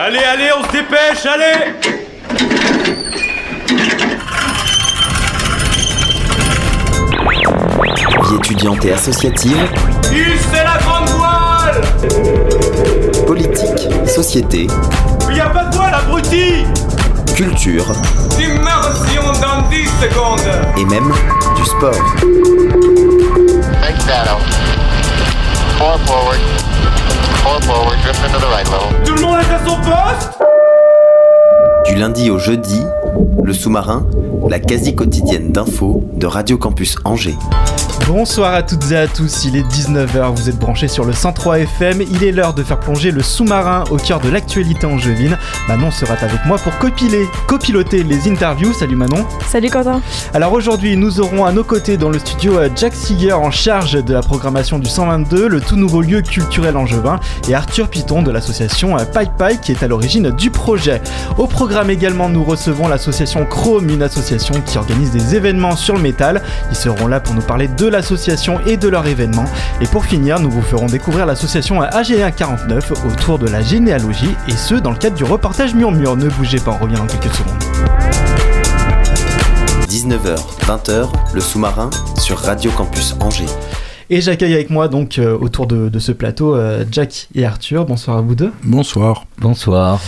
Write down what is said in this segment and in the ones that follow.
Allez, allez, on se dépêche, allez. Vie étudiante et associative, c'est la grande voile. Politique, société, Il y a pas de voile, abruti. Culture. Immersion dans 10 secondes. Et même du sport. Big shadow. Four forward. Four forward. Drift into the right level. Tout le monde est à son poste? Du lundi au jeudi, le sous-marin, la quasi quotidienne d'infos de Radio Campus Angers. Bonsoir à toutes et à tous, il est 19h, vous êtes branchés sur le 103 FM, il est l'heure de faire plonger le sous-marin au cœur de l'actualité angevine. Manon sera avec moi pour copiler, copiloter les interviews. Salut Manon. Salut Quentin. Alors aujourd'hui, nous aurons à nos côtés dans le studio euh, Jack Seeger en charge de la programmation du 122, le tout nouveau lieu culturel angevin, et Arthur Piton de l'association euh, Pai qui est à l'origine du projet. Au programme également, nous recevons l'association Chrome, une association qui organise des événements sur le métal. Ils seront là pour nous parler de l'association et de leur événement. Et pour finir, nous vous ferons découvrir l'association AGA 49 autour de la généalogie, et ce dans le cadre du reportage Murmure. Ne bougez pas, on revient dans quelques secondes. 19h, 20h, le sous-marin sur Radio Campus Angers. Et j'accueille avec moi donc euh, autour de, de ce plateau euh, Jack et Arthur. Bonsoir à vous deux. Bonsoir. Bonsoir.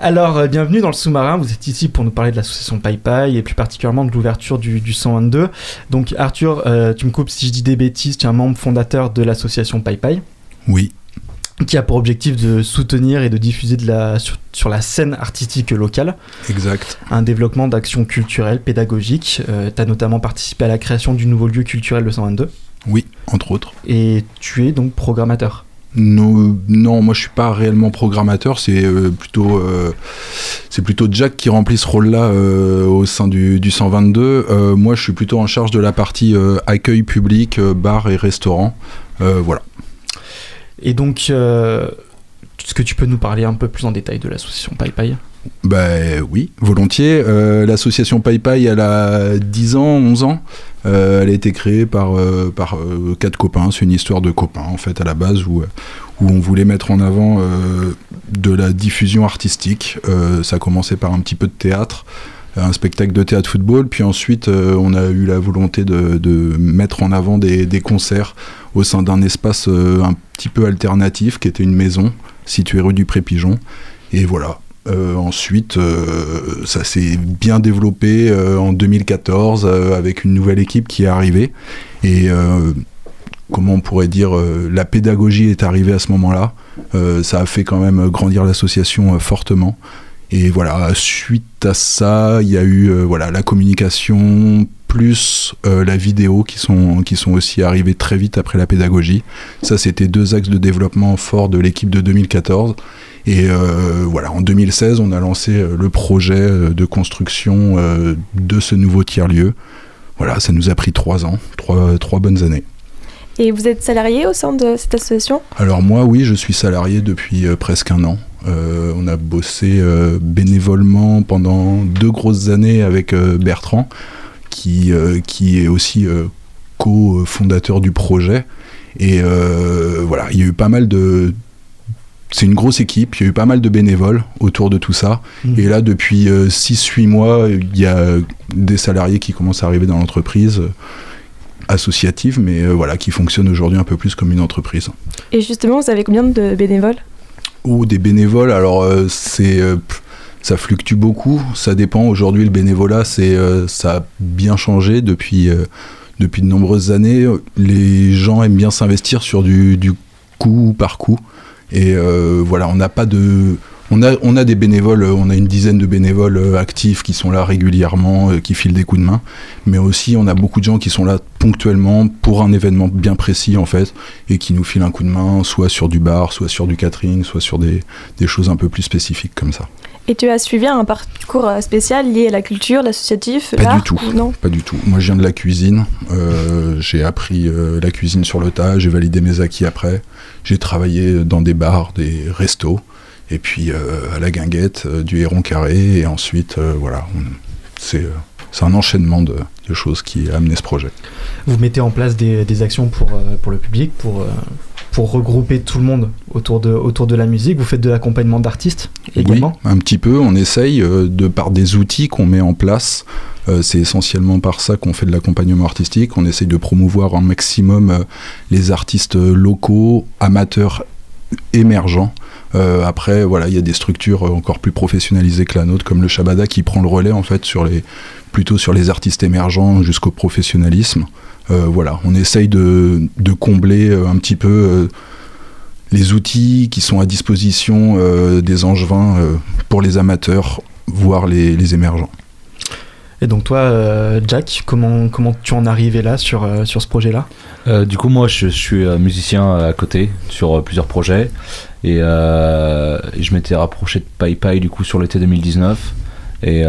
Alors, euh, bienvenue dans le sous-marin. Vous êtes ici pour nous parler de l'association Pai Pai et plus particulièrement de l'ouverture du, du 122. Donc, Arthur, euh, tu me coupes si je dis des bêtises. Tu es un membre fondateur de l'association Pai Pai Oui, qui a pour objectif de soutenir et de diffuser de la, sur, sur la scène artistique locale exact. un développement d'actions culturelles, pédagogiques. tu as notamment participé à la création du nouveau lieu culturel de 122 Oui, entre autres. et tu es donc programmateur. No- non, moi je suis pas réellement programmateur, c'est euh, plutôt euh, c'est plutôt Jack qui remplit ce rôle-là euh, au sein du, du 122. Euh, moi je suis plutôt en charge de la partie euh, accueil public, euh, bar et restaurant. Euh, voilà. Et donc, euh, est-ce que tu peux nous parler un peu plus en détail de l'association Pai Ben oui, volontiers. Euh, L'association Pai, elle a 10 ans, 11 ans. Euh, elle a été créée par, euh, par quatre copains. C'est une histoire de copains, en fait, à la base, où, où on voulait mettre en avant de la diffusion artistique. Ça a commencé par un petit peu de théâtre, un spectacle de théâtre football, puis ensuite on a eu la volonté de, de mettre en avant des, des concerts au sein d'un espace un petit peu alternatif, qui était une maison située rue du Pré-Pigeon. Et voilà, euh, ensuite, euh, ça s'est bien développé euh, en 2014 euh, avec une nouvelle équipe qui est arrivée. Et comment on pourrait dire, la pédagogie est arrivée à ce moment-là. Ça a fait quand même grandir l'association fortement. Et voilà, suite à ça, il y a eu euh, voilà, la communication plus euh, la vidéo qui sont, aussi arrivés très vite après la pédagogie. Ça, c'était deux axes de développement forts de l'équipe de 2014. Et euh, voilà, en 2016, on a lancé le projet de construction de ce nouveau tiers-lieu. Voilà, ça nous a pris trois ans, trois bonnes années. Et vous êtes salarié au sein de cette association Alors moi, oui, je suis salarié depuis euh, presque un an. Euh, on a bossé euh, bénévolement pendant deux grosses années avec euh, Bertrand, qui, euh, qui est aussi euh, co-fondateur du projet. Et euh, voilà, il y a eu pas mal de... C'est une grosse équipe, il y a eu pas mal de bénévoles autour de tout ça. Mhm. Et là, depuis 6-8 mois, il y a des salariés qui commencent à arriver dans l'entreprise euh, associative, mais euh, voilà, qui fonctionne aujourd'hui un peu plus comme une entreprise. Et justement, vous avez combien de bénévoles? Ou des bénévoles, alors euh, c'est euh, ça fluctue beaucoup, ça dépend. Aujourd'hui, le bénévolat, c'est ça a bien changé depuis depuis de nombreuses années. Les gens aiment bien s'investir sur du, du coup par coup, et voilà, on n'a pas de on a, on a des bénévoles, on a une dizaine de bénévoles euh, actifs qui sont là régulièrement, euh, qui filent des coups de main, mais aussi on a beaucoup de gens qui sont là ponctuellement pour un événement bien précis en fait, et qui nous filent un coup de main, soit sur du bar, soit sur du catering, soit sur des, des choses un peu plus spécifiques comme ça. Et tu as suivi un parcours euh, spécial lié à la culture, l'associatif, Pas du tout. ou Non? Pas du tout. Moi je viens de la cuisine, euh, j'ai appris euh, la cuisine sur le tas, j'ai validé mes acquis après, j'ai travaillé dans des bars, des restos, et puis euh, à la guinguette, euh, du héron carré, et ensuite euh, voilà, c'est c'est un enchaînement de, de choses qui a amené ce projet. Vous mettez en place des, des actions pour, euh, pour le public, pour, euh, pour regrouper tout le monde autour de, autour de la musique. Vous faites de l'accompagnement d'artistes également Oui, un petit peu. On essaye euh, de par des outils qu'on met en place. c'est essentiellement par ça qu'on fait de l'accompagnement artistique. On essaye de promouvoir un maximum les artistes locaux, amateurs, émergents. Euh, après, voilà, il y a des structures encore plus professionnalisées que la nôtre, comme le Shabada, qui prend le relais en fait sur les, plutôt sur les artistes émergents jusqu'au professionnalisme. Euh, voilà, on essaye de, combler euh, un petit peu les outils qui sont à disposition des angevins pour les amateurs, voire les émergents. Et donc toi, euh, Jack, comment, comment tu en es arrivé là sur, euh, sur ce projet-là? Euh, du coup, moi, je, suis musicien à côté sur plusieurs projets et, je m'étais rapproché de PayPay du coup sur l'été 2019. Et,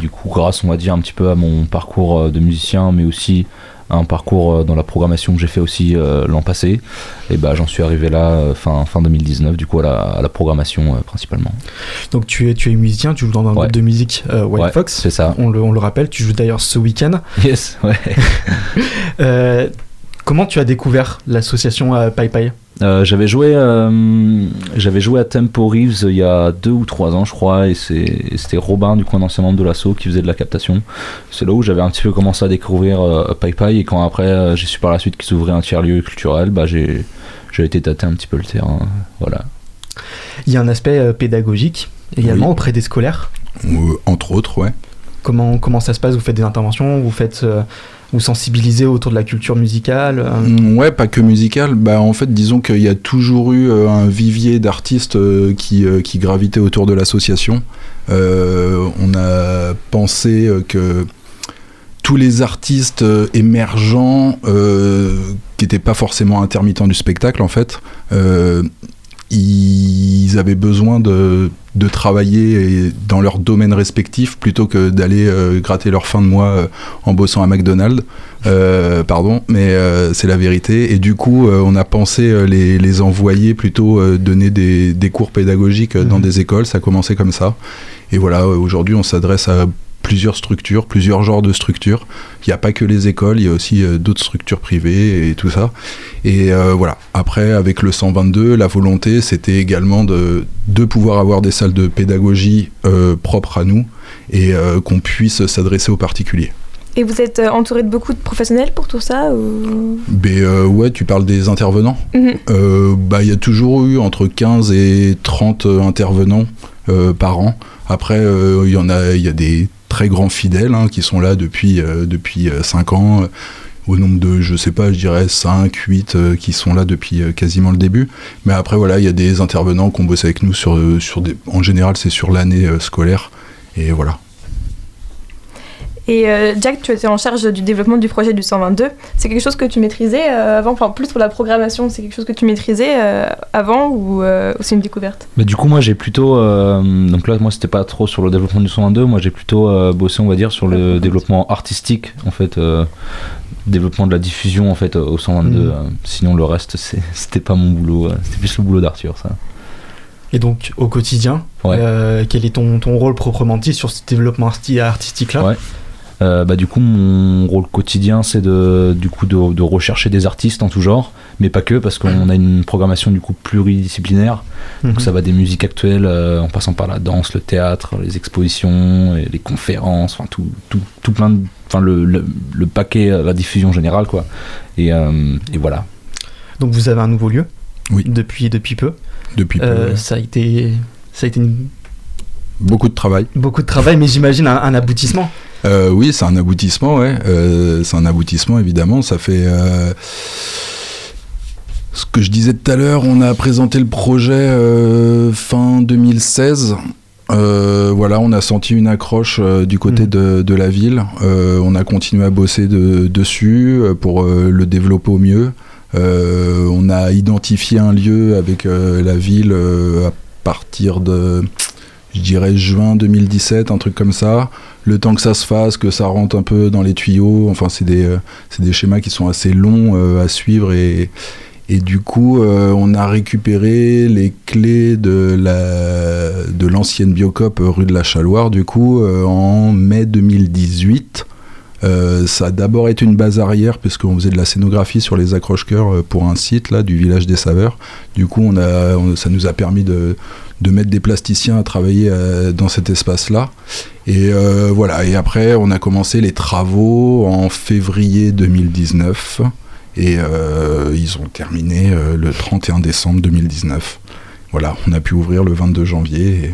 du coup, grâce, on va dire, un petit peu à mon parcours de musicien, mais aussi un parcours euh, dans la programmation que j'ai fait aussi euh, l'an passé, et bah, j'en suis arrivé là euh, fin, fin 2019, du coup, à la, à la programmation principalement. Donc tu es, tu es musicien, tu joues dans un Ouais. groupe de musique White Ouais, Fox. C'est ça. On le, on le rappelle, tu joues d'ailleurs ce week-end. Yes, ouais. Comment tu as découvert l'association Pai Pai? Euh, j'avais joué, euh, j'avais joué à Tempo Reeves il y a deux ou trois ans, je crois, et c'était Robin, du coup, un ancien membre de l'assaut, qui faisait de la captation. C'est là où j'avais un petit peu commencé à découvrir euh, Pai Pai, et quand après euh, j'ai su par la suite qu'ils ouvraient un tiers-lieu culturel, bah j'ai été tâter un petit peu le terrain. Voilà. Il y a un aspect euh, pédagogique également Oui. auprès des scolaires? Euh, entre autres, ouais. Comment, comment ça se passe? Vous faites des interventions? Vous faites euh, vous sensibilisez autour de la culture musicale euh, Mm, Ouais, pas que musical. Bah, en fait, disons qu'il y a toujours eu euh, un vivier d'artistes euh, qui, qui gravitaient autour de l'association. On a pensé que tous les artistes émergents, qui n'étaient pas forcément intermittents du spectacle, en fait, ils avaient besoin de, de travailler dans leur domaine respectif plutôt que d'aller euh, gratter leur fin de mois euh, en bossant à McDonald's. Euh, pardon, mais c'est la vérité. Et du coup, on a pensé les, les envoyer plutôt donner des, des cours pédagogiques dans Mhm. des écoles. Ça a commencé comme ça. Et voilà, aujourd'hui, on s'adresse à plusieurs structures, plusieurs genres de structures. Il n'y a pas que les écoles, il y a aussi euh, d'autres structures privées et tout ça. Et euh, voilà, après, avec le 122, la volonté, c'était également de, de pouvoir avoir des salles de pédagogie euh, propres à nous et qu'on puisse s'adresser aux particuliers. Et vous êtes entouré de beaucoup de professionnels pour tout ça ou... Mais euh, ouais, tu parles des intervenants. Mhm. Euh, bah, il y a toujours eu entre 15 et 30 euh, intervenants euh, par an. Après, il y en a, il y a des très grands fidèles hein, qui sont là depuis, euh, depuis 5 ans. euh, au nombre de, je sais pas, je dirais 5, 8 euh, qui sont là depuis quasiment le début. Mais après, voilà, il y a des intervenants qui ont bossé avec nous sur, sur des. En général, c'est sur l'année scolaire. Et voilà. Et euh, Jack, tu étais en charge du développement du projet du 122. C'est quelque chose que tu maîtrisais euh, avant, enfin plus pour la programmation, c'est quelque chose que tu maîtrisais euh, avant ou, euh, ou c'est une découverte? Mais du coup, moi, j'ai plutôt. euh, donc là, moi, c'était pas trop sur le développement du 122. Moi, j'ai plutôt euh, bossé, on va dire, sur le développement artistique, en fait. euh, développement de la diffusion, en fait, au 122. Mhm. euh, sinon, le reste, c'était pas mon boulot. c'était plus le boulot d'Arthur, ça. Et donc au quotidien, Ouais. euh, quel est ton, ton rôle proprement dit sur ce développement arti- artistique-là? Ouais. Euh, bah, du coup, mon rôle quotidien, c'est de, du coup, de, de rechercher des artistes en tout genre, mais pas que, parce qu'on a une programmation du coup pluridisciplinaire. Mhm. Donc ça va des musiques actuelles euh, en passant par la danse, le théâtre, les expositions, et les conférences, enfin tout, tout, tout plein de, enfin le, le, le paquet, la diffusion générale quoi. Et, euh, et voilà. Donc vous avez un nouveau lieu? Oui. depuis, depuis peu? Depuis peu, Euh, ouais. ça a été, ça a été une- beaucoup de travail. beaucoup de travail, mais j'imagine un, un aboutissement. Euh, oui, c'est un aboutissement, ouais. Euh, c'est un aboutissement, évidemment. Ça fait. euh, Ce que je disais tout à l'heure, on a présenté le projet fin 2016. Euh, voilà, on a senti une accroche euh, du côté Mhm. de, de la ville. Euh, on a continué à bosser de- dessus pour le développer au mieux. On a identifié un lieu avec la ville à partir de, je dirais, juin 2017, un truc comme ça le temps que ça se fasse, que ça rentre un peu dans les tuyaux. Enfin, c'est des, euh, des schémas qui sont assez longs euh, à suivre et, et du coup, euh, on a récupéré les clés de la de l'ancienne Biocop rue de la Chaloire, du coup, en mai 2018. Euh, ça a d'abord été une base arrière puisqu'on faisait de la scénographie sur les accroche-cœurs pour un site là du village des saveurs. Du coup, on a, ça nous a permis de, de mettre des plasticiens à travailler euh, dans cet espace-là. Et euh, voilà. Et après, on a commencé les travaux en février 2019 et euh, ils ont terminé le 31 décembre 2019. Voilà, on a pu ouvrir le 22 janvier.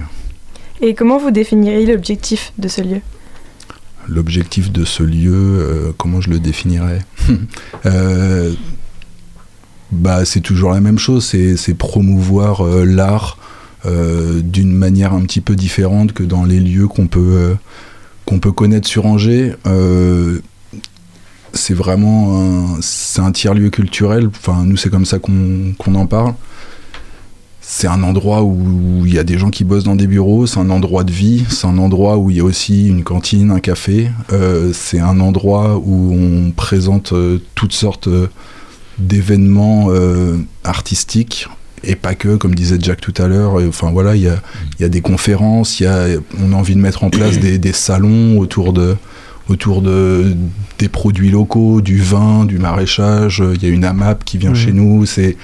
Et Et comment vous définiriez l'objectif de ce lieu? L'objectif de ce lieu, euh, comment je le définirais? Bah, C'est toujours la même chose, c'est promouvoir l'art d'une manière un petit peu différente que dans les lieux qu'on peut, euh, peut connaître sur Angers. Euh, c'est vraiment un, un tiers-lieu culturel, enfin nous c'est comme ça qu'on en parle. C'est un endroit où il y a des gens qui bossent dans des bureaux, c'est un endroit de vie, c'est un endroit où il y a aussi une cantine, un café, euh, c'est un endroit où on présente euh, toutes sortes euh, d'événements euh, artistiques et pas que, comme disait Jack tout à l'heure. euh, Enfin voilà, il y a, il y a des conférences, y a, on a envie de mettre en place des, des salons autour de autour de des produits locaux, du vin, du maraîchage. Il y a une AMAP qui vient chez nous. C'est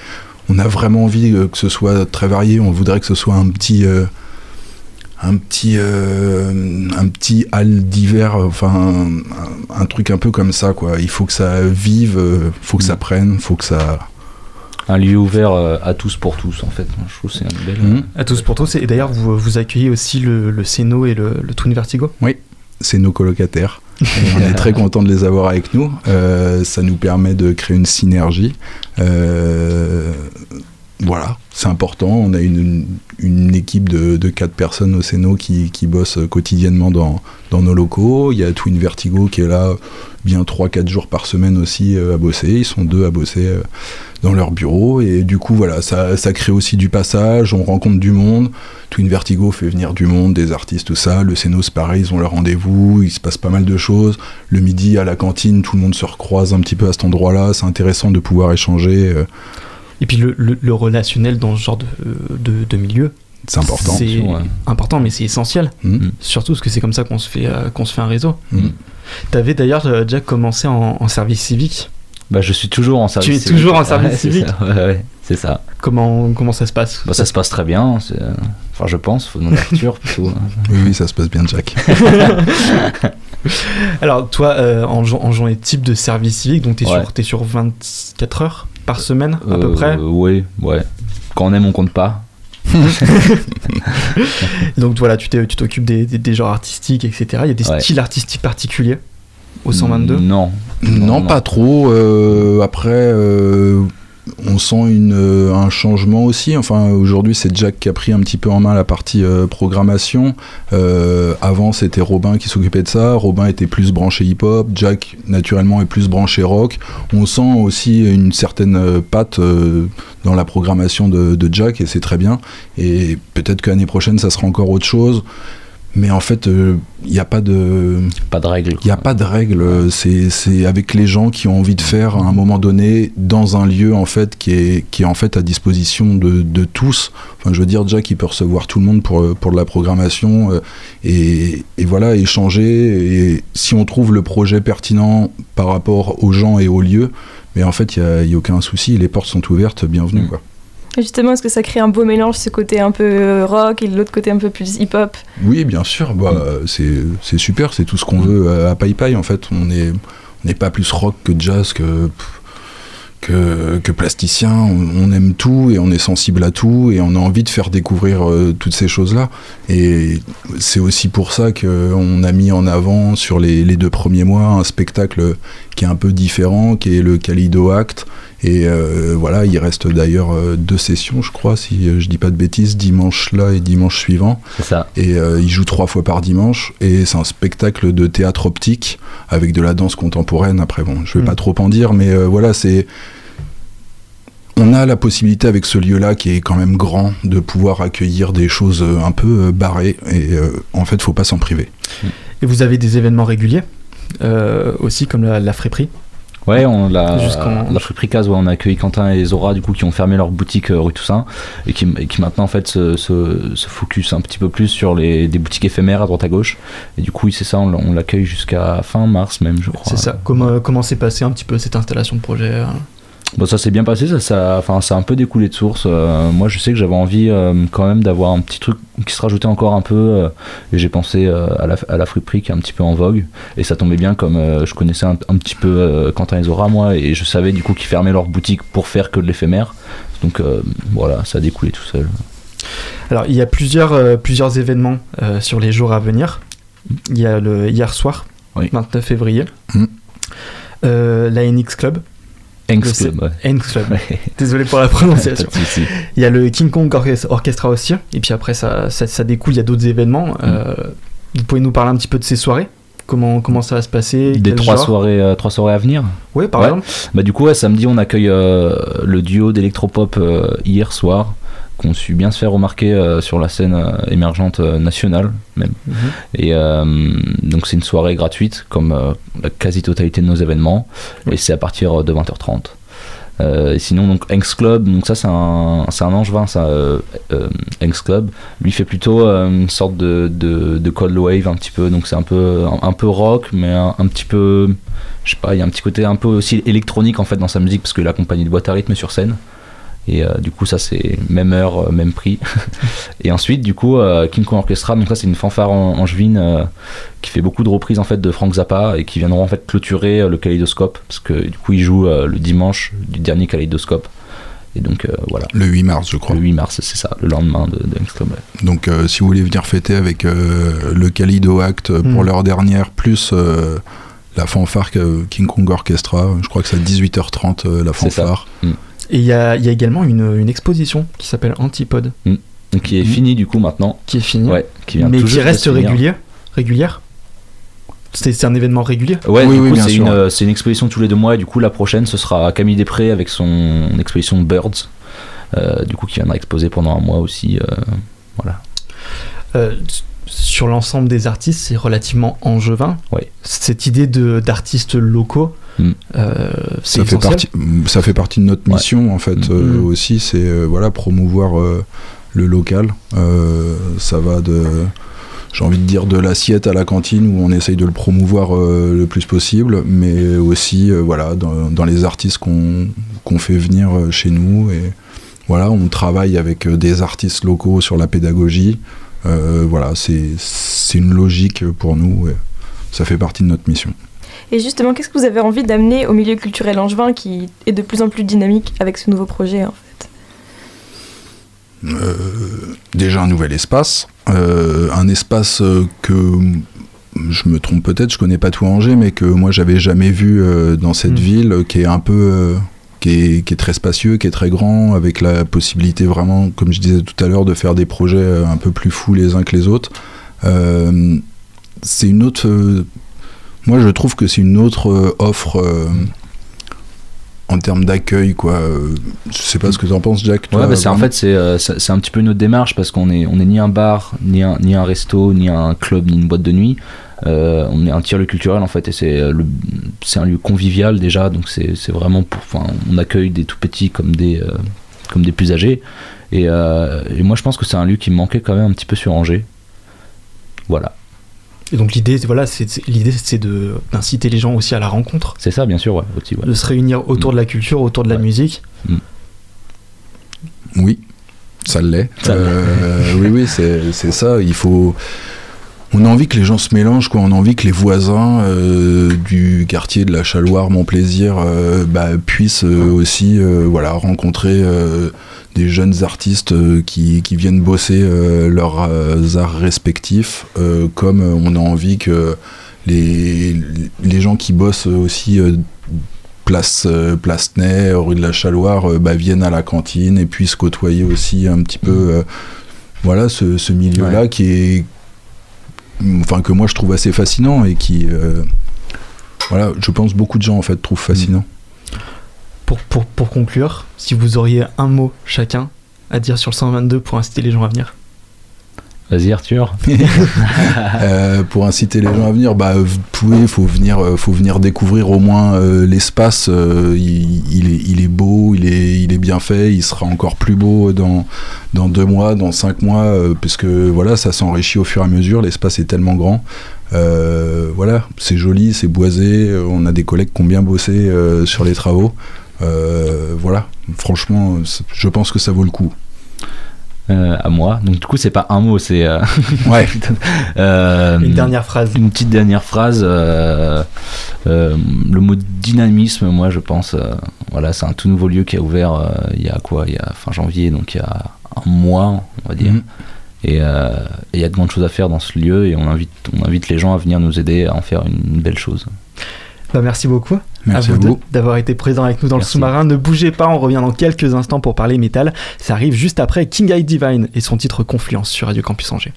on a vraiment envie euh, que ce soit très varié. On voudrait que ce soit un petit, euh, un petit, euh, un petit hall d'hiver. Enfin, un, un truc un peu comme ça, quoi. Il faut que ça vive, euh, faut que ça prenne, faut que ça. Un lieu ouvert euh, à tous pour tous, en fait. Je trouve que c'est une belle. Mhm. À tous pour tous. Et d'ailleurs, vous, vous accueillez aussi le, le Céno et le, le Twin Vertigo? c'est nos colocataires. On est très content de les avoir avec nous. Euh, ça nous permet de créer une synergie. Euh, voilà, c'est important. On a une, équipe de, quatre personnes au Céno qui, bossent quotidiennement dans, nos locaux. Il y a Twin Vertigo qui est là bien 3-4 jours par semaine aussi euh, à bosser. Ils sont deux à bosser euh, dans leur bureau. Et du coup, voilà, ça, ça crée aussi du passage. On rencontre du monde. Twin Vertigo fait venir du monde, des artistes, tout ça. Le Céno, c'est pareil, ils ont leur rendez-vous, il se passe pas mal de choses. Le midi, à la cantine, tout le monde se recroise un petit peu à cet endroit-là. C'est intéressant de pouvoir échanger. Et puis le, le- le relationnel dans ce genre de, de, de milieu. C'est important. C'est Ouais. important, mais c'est essentiel. Mhm. Surtout parce que c'est comme ça qu'on se fait, euh, qu'on se fait un réseau. Mhm. T'avais d'ailleurs euh, déjà commencé en, en service civique. Bah, je suis toujours en service es civique. toujours en service Ouais, c'est civique ça, Ouais, ouais, c'est ça. Comment, comment ça se passe Bah, ça se passe très bien. c'est- euh, Enfin, je pense. Faut demander Arthur plutôt. hein. Oui, oui, ça se passe bien, Jack. Alors, toi, euh, en, en journée type de service civique, donc t'es Ouais. sur, t'es sur 24 heures par semaine, à peu Euh, près. Oui, ouais. Quand on aime, on compte pas. Donc voilà, tu t'es- tu t'occupes des, des, des genres artistiques, etc. Il y a des Ouais. styles artistiques particuliers au 122 Non. Non, pas trop. euh, après, euh, on sent euh, un changement aussi. Enfin, aujourd'hui, c'est Jack qui a pris un petit peu en main la partie euh, programmation. Euh, avant, c'était Robin qui s'occupait de ça. Robin était plus branché hip-hop. Jack, naturellement, est plus branché rock. On sent aussi une certaine patte dans la programmation de, Jack et c'est très bien. Et peut-être que l'année prochaine, ça sera encore autre chose. Mais en fait, il n'y a pas de. Pas de règles. Il n'y a pas de règle, c'est c'est avec les gens qui ont envie de faire à un moment donné dans un lieu en fait qui est, qui est en fait à disposition de, de tous. Enfin, je veux dire, Jack il peut recevoir tout le monde pour, pour de la programmation euh, et, et voilà, échanger. Et si on trouve le projet pertinent par rapport aux gens et aux lieux, mais en fait, il n'y a aucun souci, les portes sont ouvertes, bienvenue. Mm. Quoi. Justement, est-ce que ça crée un beau mélange, ce côté un peu euh, rock et l'autre côté un peu plus hip-hop? Oui, bien sûr, bah, c'est super, c'est tout ce qu'on veut à Pai Pai en fait. On est on n'est pas plus rock que jazz que plasticien. On, on aime tout et on est sensible à tout et on a envie de faire découvrir euh, toutes ces choses-là. Et c'est aussi pour ça qu'on a mis en avant sur les, les deux premiers mois un spectacle qui est un peu différent, qui est le Calido Act. Et euh, voilà, il reste d'ailleurs euh, deux sessions, je crois, si euh, je dis pas de bêtises, dimanche là et dimanche suivant. C'est ça. Et euh, il joue trois fois par dimanche. Et c'est un spectacle de théâtre optique avec de la danse contemporaine. Après, bon, je vais Mm. pas trop en dire, mais euh, voilà, c'est. On a la possibilité avec ce lieu-là, qui est quand même grand, de pouvoir accueillir des choses un peu barrées. Et euh, en fait, faut pas s'en priver. Et vous avez des événements réguliers euh, aussi, comme la, la friperie Ouais, on l'a, la friperie Case, ouais, on a accueilli Quentin et Zora, du coup, qui ont fermé leur boutique euh, rue Toussaint, et qui, et qui maintenant, en fait, se, se, se focus un petit peu plus sur les, des boutiques éphémères à droite à gauche. Et du coup, oui, c'est ça, on, l'accueille jusqu'à fin mars même, je crois. C'est ça. Comment, comment s'est passé un petit peu cette installation de projet euh? Bon, ça s'est bien passé, ça, ça, enfin, ça a un peu découlé de source. Euh, moi, je sais que j'avais envie euh, quand même d'avoir un petit truc qui se rajoutait encore un peu. euh, et j'ai pensé à, la, à la friperie qui est un petit peu en vogue. Et ça tombait bien comme je connaissais un, un petit peu Quentin et Zora, moi, et je savais du coup qu'ils fermaient leur boutique pour faire que de l'éphémère. Donc voilà, ça a découlé tout seul. Alors, il y a plusieurs, plusieurs événements sur les jours à venir. Il y a le hier soir, Oui. 29 février, Mm. euh, la NX Club. Hanks Club, ouais. Désolé pour la prononciation. Il y a le King Kong Orchestra aussi. Et puis après, ça, ça, ça découle, il y a d'autres événements. Euh, vous pouvez nous parler un petit peu de ces soirées? Comment, comment ça va se passer? Des trois genre? soirées, euh, trois soirées à venir? Oui, par Ouais. exemple. Bah du coup ouais, samedi on accueille euh, le duo d'électropop hier soir qu'on su bien se faire remarquer euh, sur la scène euh, émergente euh, nationale même. Mhm. Et donc c'est une soirée gratuite comme la quasi-totalité de nos événements et c'est à partir de 20h30. Euh, et sinon donc Hanks Club, donc ça c'est un, c'est un angevin ça, Hanks Club. Lui fait plutôt une sorte de, de, de cold wave un petit peu, donc c'est un peu un, un peu rock mais un, un petit peu je sais pas, il y a un petit côté un peu aussi électronique en fait dans sa musique parce qu'il accompagne de boîte à rythme sur scène. Et euh, du coup, ça c'est même heure, euh, même prix. et ensuite, du coup, euh, King Kong Orchestra, donc ça c'est une fanfare en, angevine euh, qui fait beaucoup de reprises en fait de Frank Zappa et qui viendront en fait clôturer euh, le kaléidoscope parce que du coup, il joue euh, le dimanche du dernier kaléidoscope. Et donc euh, voilà, Le 8 mars, je crois. le 8 mars, c'est ça, le lendemain de, de. Donc, euh, si vous voulez venir fêter avec euh, le Calido Act pour Mm. l'heure dernière, plus euh, la fanfare King Kong Orchestra, je crois que c'est à 18h30 euh, la C'est ça. fanfare. Et il y a, il y a également une, une exposition qui s'appelle Antipode, Donc qui est Mhm. fini du coup maintenant, qui est finie, ouais, qui vient mais qui reste régulière. régulière. C'est un événement régulier. Ouais, Oui, du oui, c'est sûr. une, euh, c'est une exposition tous les deux mois et du coup la prochaine ce sera Camille Després avec son exposition Birds, euh, du coup qui viendra exposer pendant un mois aussi. euh, voilà. Euh, sur l'ensemble des artistes, c'est relativement angevin. Ouais. Cette idée de d'artistes locaux, Mm. euh, Ça fait, partie, ça fait partie de notre Ouais. mission en fait euh, Mhm. aussi, c'est euh, voilà, promouvoir euh, le local. Euh, ça va de, j'ai envie de dire, de l'assiette à la cantine où on essaye de le promouvoir euh, le plus possible, mais aussi euh, voilà, dans, dans les artistes qu'on qu'on fait venir euh, chez nous. Et voilà, on travaille avec euh, des artistes locaux sur la pédagogie. Euh, voilà, c'est c'est une logique pour nous. et ça fait partie de notre mission. Et justement, qu'est-ce que vous avez envie d'amener au milieu culturel angevin qui est de plus en plus dynamique avec ce nouveau projet en fait? Euh, déjà un nouvel espace, euh, un espace euh, que je me trompe peut-être, je connais pas tout Angers, mais que moi j'avais jamais vu euh, dans cette Mm. ville, qui est un peu, qui, est, qui est très spacieux, qui est très grand, avec la possibilité vraiment, comme je disais tout à l'heure, de faire des projets un peu plus fous les uns que les autres. Euh, c'est une autre, moi je trouve que c'est une autre euh, offre. euh, en termes d'accueil, quoi. Je sais pas ce que tu en penses, Jack. Ouais, bah, c'est en fait c'est euh, c'est un petit peu notre démarche parce qu'on est on est ni un bar, ni un ni un resto, ni un club, ni une boîte de nuit. Euh, on est un tiers-lieu culturel en fait et c'est le c'est un lieu convivial déjà donc c'est c'est vraiment pour enfin on accueille des tout petits comme des euh, comme des plus âgés et, et moi je pense que c'est un lieu qui manquait quand même un petit peu sur Angers. Voilà, Et donc l'idée, c'est- voilà, c'est l'idée, c'est de d'inciter les gens aussi à la rencontre, c'est ça bien sûr ouais, aussi ouais. de se réunir autour de la culture, autour de la Ouais. musique. Oui, ça l'est. Euh, oui, oui, c'est c'est ça. Il faut. On a envie que les gens se mélangent, quoi. On a envie que les voisins euh, du quartier de la Chaloire, mon plaisir, euh, bah, puissent euh, aussi, euh, voilà, rencontrer des jeunes artistes qui, qui viennent bosser leurs arts respectifs, comme on a envie que les, les gens qui bossent aussi place euh, place Ney, rue de la Chaloire, euh, bah, viennent à la cantine et puissent côtoyer aussi un petit peu euh, voilà ce, ce milieu-là qui est enfin que moi je trouve assez fascinant et qui euh, voilà je pense beaucoup de gens en fait trouvent fascinant. Pour, pour, pour conclure, si vous auriez un mot chacun à dire sur le 122 pour inciter les gens à venir. Vas-y Arthur. Euh, pour inciter les gens à venir, bah, faut venir, euh, faut venir découvrir au moins euh, l'espace. il, est, beau, il est, bien fait. Il sera encore plus beau dans, dans deux mois, dans cinq mois, puisque voilà, ça s'enrichit au fur et à mesure. L'espace est tellement grand. Voilà, c'est joli, c'est boisé. On a des collègues qui ont bien bossé sur les travaux. Voilà, franchement, je pense que ça vaut le coup. Euh, à moi. Donc du coup c'est pas un mot, c'est euh, Ouais. euh, Une dernière phrase. une petite dernière phrase. le mot dynamisme, moi je pense. voilà, c'est un tout nouveau lieu qui a ouvert il y a quoi Il y a fin janvier, donc il y a un mois, on va dire. Mhm. Et euh, et il y a de grandes choses à faire dans ce lieu et on invite, on invite les gens à venir nous aider à en faire une belle chose. Bah, merci beaucoup Merci à vous, vous. d'avoir été présents avec nous dans Merci. le sous-marin. Ne bougez pas, on revient dans quelques instants pour parler métal. Ça arrive juste après King Eye Divine et son titre Confluence sur Radio Campus Angers.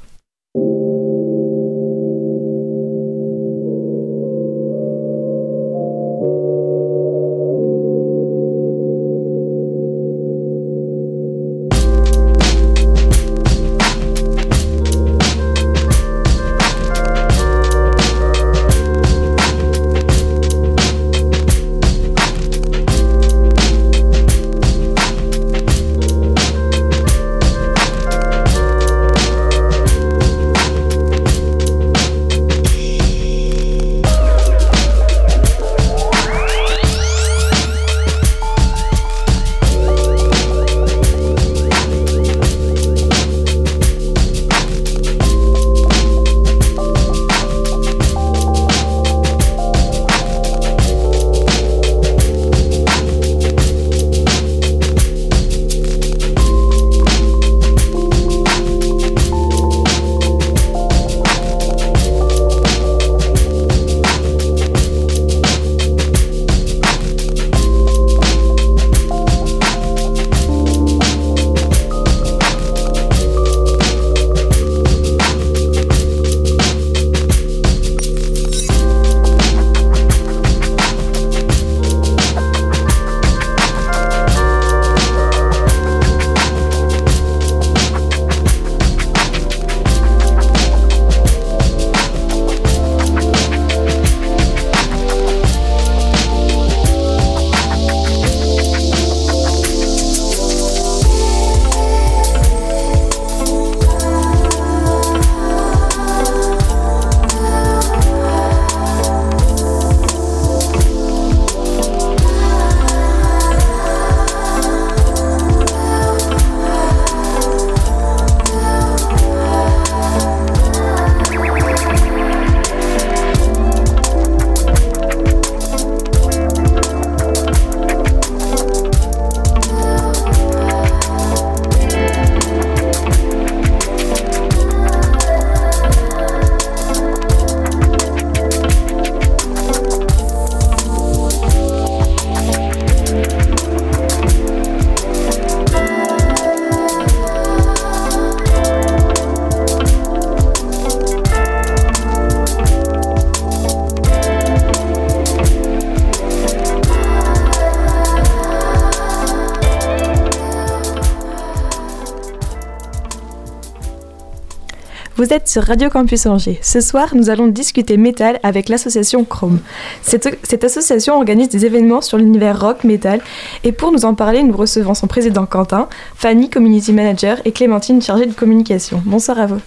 Vous êtes sur Radio Campus Angers. Ce soir, nous allons discuter métal avec l'association Chrome. Cette, cette association organise des événements sur l'univers rock, métal, et pour nous en parler, nous recevons son président Quentin, Fanny, community manager, et Clémentine, chargée de communication. Bonsoir à vous.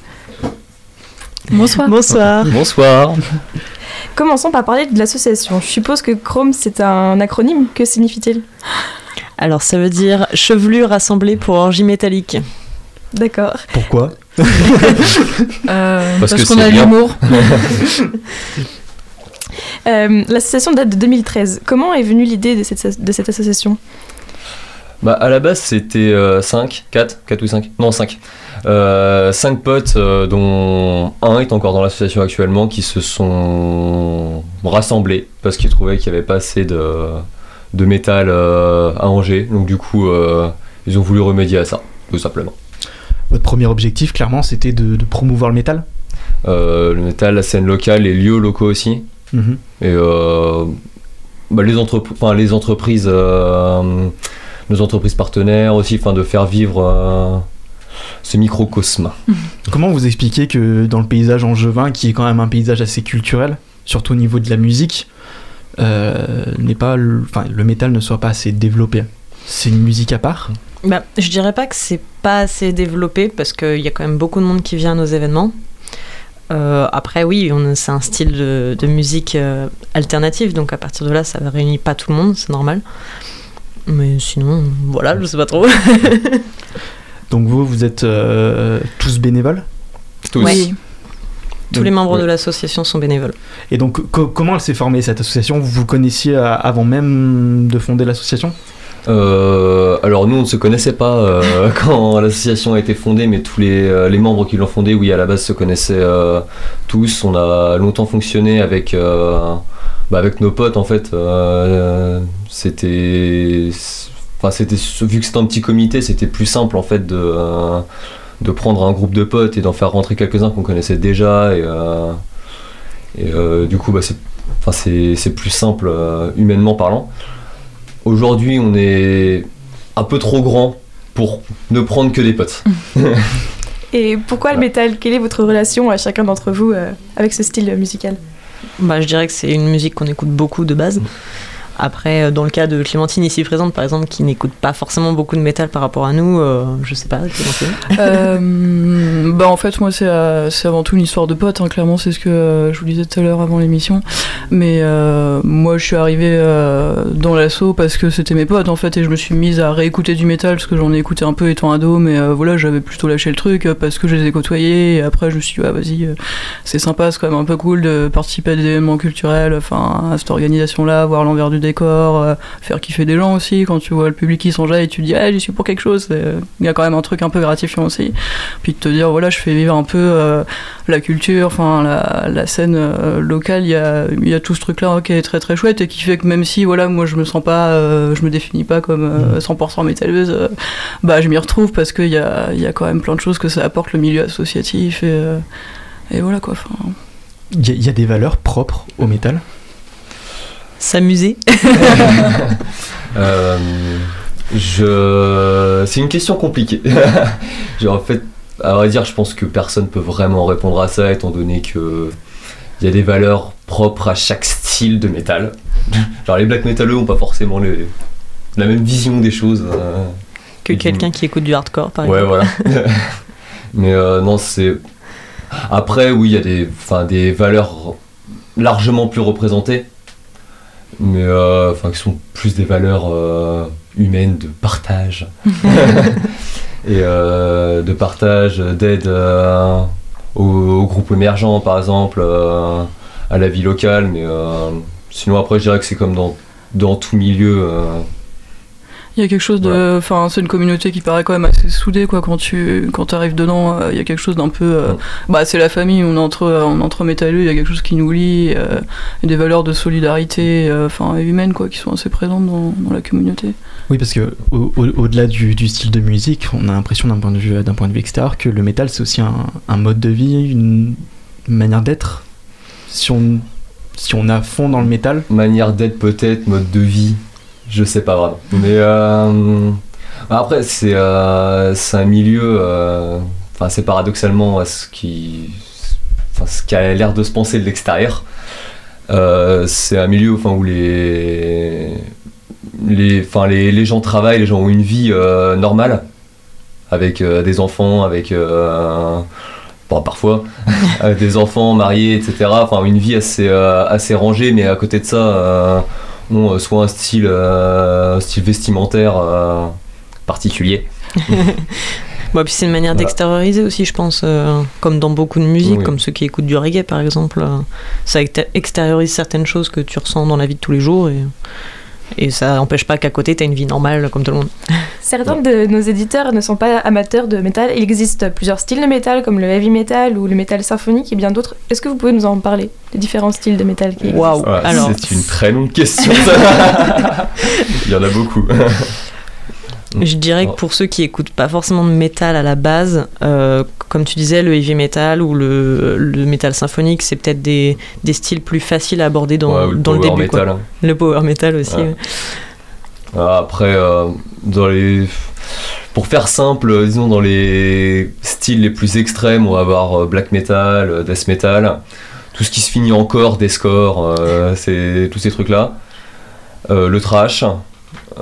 Bonsoir. Bonsoir. Bonsoir. Commençons par parler de l'association. Je suppose que Chrome, c'est un acronyme. Que signifie-t-il? Alors ça veut dire chevelure rassemblée pour orgie métallique. D'accord. Pourquoi? Euh, Parce qu'on a l'humour. Euh, l'association date de 2013. Comment est venue l'idée de cette, de cette association? Bah, à la base, c'était 5, 4, 4 ou 5 Non, 5. 5 potes, euh, dont un est encore dans l'association actuellement, qui se sont rassemblés parce qu'ils trouvaient qu'il n'y avait pas assez de, de métal à Angers. Donc, du coup, ils ont voulu remédier à ça, tout simplement. Votre premier objectif, clairement, c'était de, de promouvoir le métal Euh, le métal, la scène locale, les lieux locaux aussi. Mhm. Et euh, bah, les, entrep- enfin, les entreprises, euh, nos entreprises partenaires aussi, enfin, de faire vivre ce microcosme. Comment vous expliquez que dans le paysage angevin, qui est quand même un paysage assez culturel, surtout au niveau de la musique, euh, n'est pas, le, enfin, le métal ne soit pas assez développé? C'est une musique à part? Bah, je dirais pas que c'est pas assez développé parce qu'il y a quand même beaucoup de monde qui vient à nos événements. Euh, après, oui, on- c'est un style de, de musique euh, alternative, donc à partir de là, ça réunit pas tout le monde, c'est normal. Mais sinon, voilà, je sais pas trop. Donc vous, vous êtes euh, tous bénévoles? Tous. Oui. Tous Donc, les membres ouais. de l'association sont bénévoles. Et donc, co- comment elle s'est formée cette association? Vous vous connaissiez avant même de fonder l'association? Euh, alors nous on ne se connaissait pas euh, quand l'association a été fondée, mais tous les, euh, les membres qui l'ont fondée, oui à la base se connaissaient tous. On a longtemps fonctionné avec, bah, avec nos potes en fait. C'était, enfin c'était vu que c'était un petit comité, c'était plus simple en fait de de prendre un groupe de potes et d'en faire rentrer quelques-uns qu'on connaissait déjà et, du coup bah, c'est, c'est, plus simple humainement parlant. Aujourd'hui, on est un peu trop grand pour ne prendre que des potes. Et pourquoi le métal Quelle est votre relation à chacun d'entre vous euh, avec ce style musical? Bah, je dirais que c'est une musique qu'on écoute beaucoup de base. Après, euh, dans le cas de Clémentine ici présente, par exemple, qui n'écoute pas forcément beaucoup de métal par rapport à nous, euh, je sais pas, Clémentine. Euh, bah en fait moi c'est avant tout une histoire de potes hein, clairement c'est ce que je vous disais tout à l'heure avant l'émission mais moi je suis arrivée dans l'assaut parce que c'était mes potes en fait et je me suis mise à réécouter du métal parce que j'en ai écouté un peu étant ado mais voilà j'avais plutôt lâché le truc parce que je les ai côtoyés et après je me suis dit ouais, vas-y c'est sympa c'est quand même un peu cool de participer à des événements culturels enfin à cette organisation là voir l'envers du décor euh, faire kiffer des gens aussi. Quand tu vois le public qui s'enjaille et tu te dis ah j'y suis pour quelque chose. Il y a quand même un truc un peu gratifiant aussi. Puis de te dire voilà je fais vivre un peu euh, la culture enfin la, la scène euh, locale. Il y a, il y a tout ce truc là qui est très très chouette. Et qui fait que même si voilà moi je me sens pas je me définis pas comme euh, 100% métalleuse euh, bah je m'y retrouve parce qu'il y a, y a quand même plein de choses que ça apporte le milieu associatif et, et voilà quoi enfin, Il y, y a des valeurs propres au métal? S'amuser. Euh, je... C'est une question compliquée. Genre, en fait, à vrai dire, je pense que personne peut vraiment répondre à ça, étant donné que il y a des valeurs propres à chaque style de métal. Genre, les black metaleux ont pas forcément les- la même vision des choses. euh. Que quelqu'un qui écoute du hardcore, par Ouais, exemple. voilà. Mais euh, non, c'est. Après, oui, il y a des, enfin, des valeurs largement plus représentées, mais euh, enfin, qui sont plus des valeurs euh, humaines de partage. Et euh, de partage, d'aide aux, aux groupes émergents, par exemple, à la vie locale. Mais sinon, après, je dirais que c'est comme dans, dans tout milieu. Il y a quelque chose de. Enfin, c'est une communauté qui paraît quand même assez soudée, quoi. Quand tu quand arrives dedans, euh, il y a quelque chose d'un peu. euh, Bah, c'est la famille, on est entre, on est entre métalleux, il y a quelque chose qui nous lie, euh, et des valeurs de solidarité, euh, enfin, humaines, quoi, qui sont assez présentes dans, dans la communauté. Oui, parce que au- au- au-delà du, du style de musique, on a l'impression d'un point de vue d'un point de vue extérieur que le métal c'est aussi un, un mode de vie, une manière d'être. Si on si on à fond dans le métal, manière d'être peut-être, mode de vie, je sais pas vraiment. Mais euh, après, c'est euh, c'est un milieu, euh, enfin c'est paradoxalement à ce qui, ce qui a l'air de se penser de l'extérieur. C'est un milieu enfin, où les, les, enfin, les, les gens travaillent, les gens ont une vie normale, avec des enfants, avec bon, parfois avec des enfants mariés, etc. Enfin, une vie assez, assez rangée, mais à côté de ça, ont euh, soit un style, euh, un style vestimentaire euh, particulier. Bon, puis c'est une manière Voilà. d'extérioriser aussi, je pense, euh, comme dans beaucoup de musique, Oui. comme ceux qui écoutent du reggae par exemple. euh, ça exté- extériorise certaines choses que tu ressens dans la vie de tous les jours et, et ça n'empêche pas qu'à côté tu as une vie normale comme tout le monde. Certains de nos éditeurs ne sont pas amateurs de métal. Il existe plusieurs styles de métal, comme le heavy metal ou le métal symphonique et bien d'autres. Est-ce que vous pouvez nous en parler Des différents styles de métal qui existent? Ouais, Alors, c'est une très longue question. ça. Il y en a beaucoup. Je dirais que pour ceux qui écoutent pas forcément de métal à la base, euh, comme tu disais, le heavy metal ou le, le métal symphonique, c'est peut-être des, des styles plus faciles à aborder dans, Ouais, le dans le power début. quoi. metal. Le power metal aussi. Ouais. ouais. Ah, Après, euh, dans les. pour faire simple, euh, disons dans les styles les plus extrêmes, on va avoir black metal, death metal, tout ce qui se finit encore, des scores, euh, c'est tous ces trucs-là. Le trash,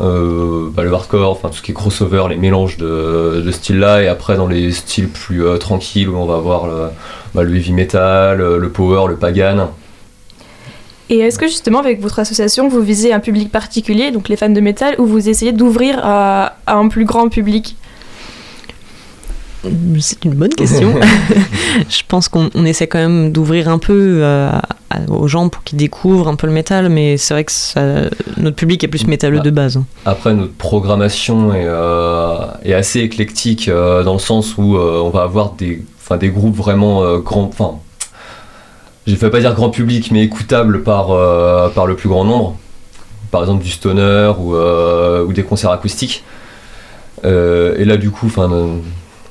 euh, bah, le hardcore, enfin tout ce qui est crossover, les mélanges de, de styles-là, et après dans les styles plus euh, tranquilles, où on va avoir le, bah, le heavy metal, euh, le power, le pagan. Et est-ce que justement avec votre association vous visez un public particulier, donc les fans de métal, ou vous essayez d'ouvrir à un plus grand public? C'est une bonne question. je pense qu'on on essaie quand même d'ouvrir un peu euh, aux gens pour qu'ils découvrent un peu le métal, mais c'est vrai que ça- notre public est plus métalleux de base. Après, notre programmation est, euh, est assez éclectique euh, dans le sens où on va avoir des, groupes vraiment grands. Enfin, je ne vais pas dire grand public, mais écoutables par, par le plus grand nombre. Par exemple, du stoner ou, ou des concerts acoustiques. Et là, du coup, enfin.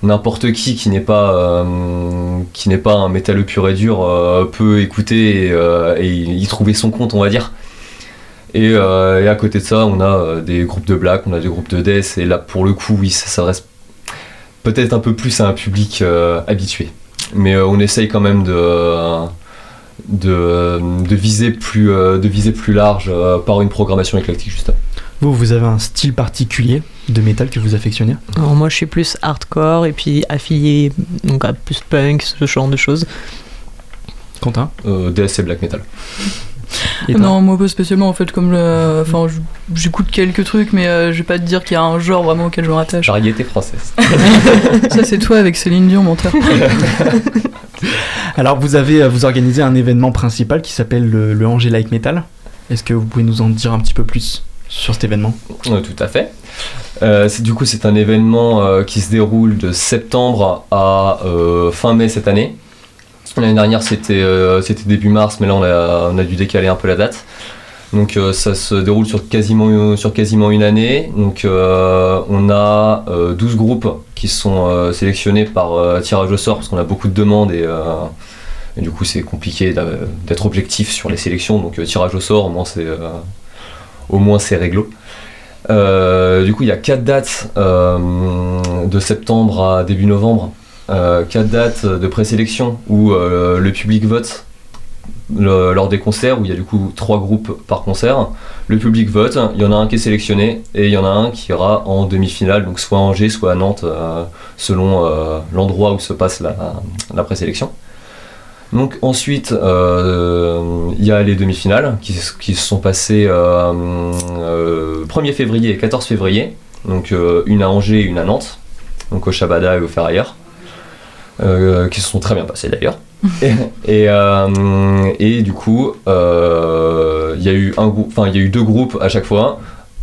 N'importe qui qui n'est pas euh, qui n'est pas un métalleux pur et dur euh, peut écouter et, euh, et y trouver son compte, on va dire. Et, à côté de ça, on a des groupes de black, on a des groupes de death, et là pour le coup, oui, ça s'adresse peut-être un peu plus à un public habitué. Mais on essaye quand même de, de, viser, plus, de viser plus large par une programmation éclectique, justement. Vous, vous avez un style particulier? De métal que vous affectionnez Alors moi, je suis plus hardcore et puis affilié donc à plus punk, ce genre de choses. Quentin Euh, et black metal. Non, moi pas spécialement en fait, comme le. Enfin, j'écoute quelques trucs, mais euh, je vais pas te dire qu'il y a un genre vraiment auquel je me rattache. Variété française. Ça, c'est toi avec Céline Dion, menteur. Alors vous avez euh, vous organisez un événement principal qui s'appelle le, le Angers Like Metal. Est-ce que vous pouvez nous en dire un petit peu plus sur cet événement? Euh, tout à fait. Euh, du coup, c'est un événement euh, qui se déroule de septembre à euh, fin mai cette année. L'année dernière, c'était début mars, mais là, on a, dû décaler un peu la date. Donc, ça se déroule sur quasiment, une année. Donc, on a euh, 12 groupes qui sont sélectionnés par tirage au sort parce qu'on a beaucoup de demandes et, et du coup, c'est compliqué d'être objectif sur les sélections. Donc, tirage au sort, au moins c'est réglo. Euh, du coup, il y a quatre dates euh, de septembre à début novembre. Euh, quatre dates de présélection où le public vote lors des concerts, où il y a du coup trois groupes par concert. Le public vote, il y en a un qui est sélectionné et il y en a un qui ira en demi-finale, donc soit à Angers, soit à Nantes, selon l'endroit où se passe la présélection. Donc ensuite, euh, il y a les demi-finales qui, se sont passées euh, euh, 1er février et 14 février. Donc euh, une à Angers et une à Nantes, donc au Shabada et au Ferrailleur, euh, qui se sont très bien passées d'ailleurs. et, et, euh, et du coup, euh, il y a eu un enfin y a eu deux groupes à chaque fois,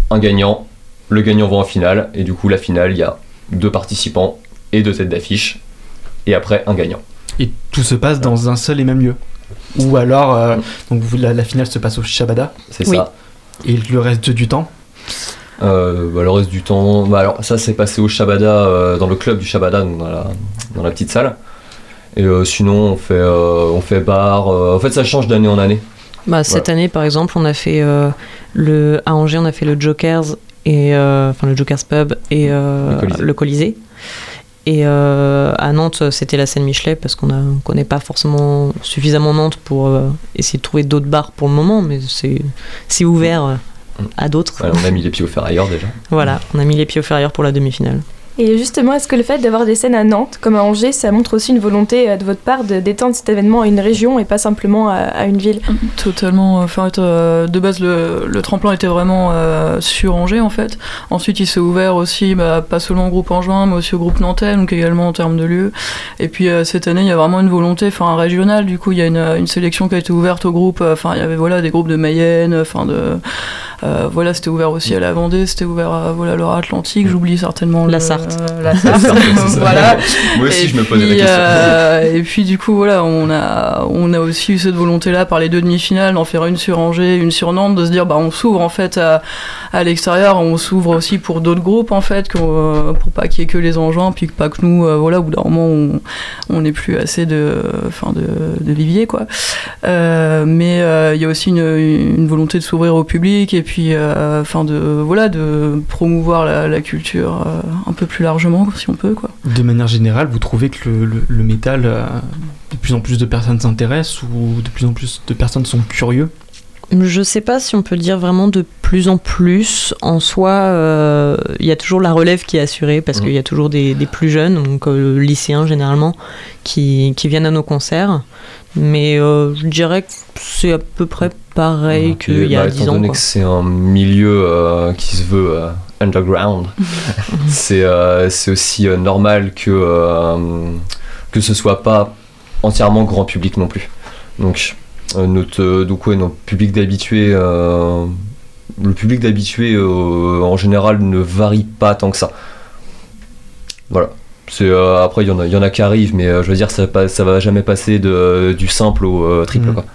un gagnant, le gagnant va en finale, et du coup la finale, il y a deux participants et deux têtes d'affiche, et après un gagnant. Et tout se passe dans un seul et même lieu Ou alors, euh, donc la, la finale se passe au Shabada C'est Oui. ça. et le reste du temps Euh, bah, le reste du temps, bah, alors ça s'est passé au Shabada, euh, dans le club du Shabada, donc dans la, dans la petite salle. Et euh, sinon, on fait, euh, on fait bar. euh, en fait, ça change d'année en année. Bah, cette année, par exemple, on a fait euh, le à Angers, on a fait le Jokers et euh, enfin le Jokers Pub et euh, Le Colisée. le Colisée. Et euh, à Nantes, c'était la scène Michelet parce qu'on ne connaît pas forcément suffisamment Nantes pour euh, essayer de trouver d'autres bars pour le moment, mais c'est ouvert euh, à d'autres. Ouais, on a mis les pieds au fer ailleurs déjà. Voilà, on a mis les pieds au ferrière pour la demi-finale. Et justement, est-ce que le fait d'avoir des scènes à Nantes, comme à Angers, ça montre aussi une volonté euh, de votre part d'étendre cet événement à une région et pas simplement à, une ville? Totalement. Enfin, euh, de base, le, tremplin était vraiment euh, sur Angers, en fait. Ensuite, il s'est ouvert aussi, bah, pas seulement au groupe Angevin, mais aussi au groupe Nantais, donc également en termes de lieux. Et puis, euh, cette année, il y a vraiment une volonté enfin, régionale. Du coup, il y a une, une sélection qui a été ouverte au groupe. Enfin, il y avait voilà, des groupes de Mayenne, enfin, de. Euh, voilà, c'était ouvert aussi à la Vendée, c'était ouvert à voilà, l'Atlantique, j'oublie certainement La le- Sarthe. la voilà. Moi aussi, Et je me posais la puis, question. euh, et puis du coup, voilà, on a, on a aussi eu cette volonté-là par les deux demi-finales d'en faire une sur Angers, une sur Nantes, de se dire, bah, on s'ouvre en fait à, à l'extérieur, on s'ouvre aussi pour d'autres groupes en fait, euh, pour pas qu'il y ait que les Angevins, puis que pas que nous, euh, voilà, au bout d'un moment, on on n'ait plus assez de, enfin, de, de vivier, quoi. Euh, mais euh, il y a aussi une, une volonté de s'ouvrir au public, et puis puis euh, enfin de voilà de promouvoir la, la culture euh, un peu plus largement si on peut quoi. De manière générale, vous trouvez que le, le- le métal, euh, de plus en plus de personnes s'intéressent ou de plus en plus de personnes sont curieux Je sais pas si on peut dire vraiment de plus en plus. En soi, euh, il y a toujours la relève qui est assurée parce qu'il y a toujours des, des plus jeunes, donc euh, lycéens généralement, qui, qui viennent à nos concerts. Mais euh, je dirais que c'est à peu près pareil qu'il y a bah, 10 étant ans. donné quoi. que c'est un milieu euh, qui se veut euh, underground, c'est euh, c'est aussi euh, normal que, euh, que ce soit pas entièrement grand public non plus. Donc, euh, notre, euh, donc ouais, notre public d'habitués, euh, le public d'habitués euh, en général ne varie pas tant que ça. Voilà. Euh, après, il y, en a- y en a qui arrivent, mais euh, je veux dire, ça, va- ça va jamais passer de, du simple au euh, triple. Mhm. Quoi.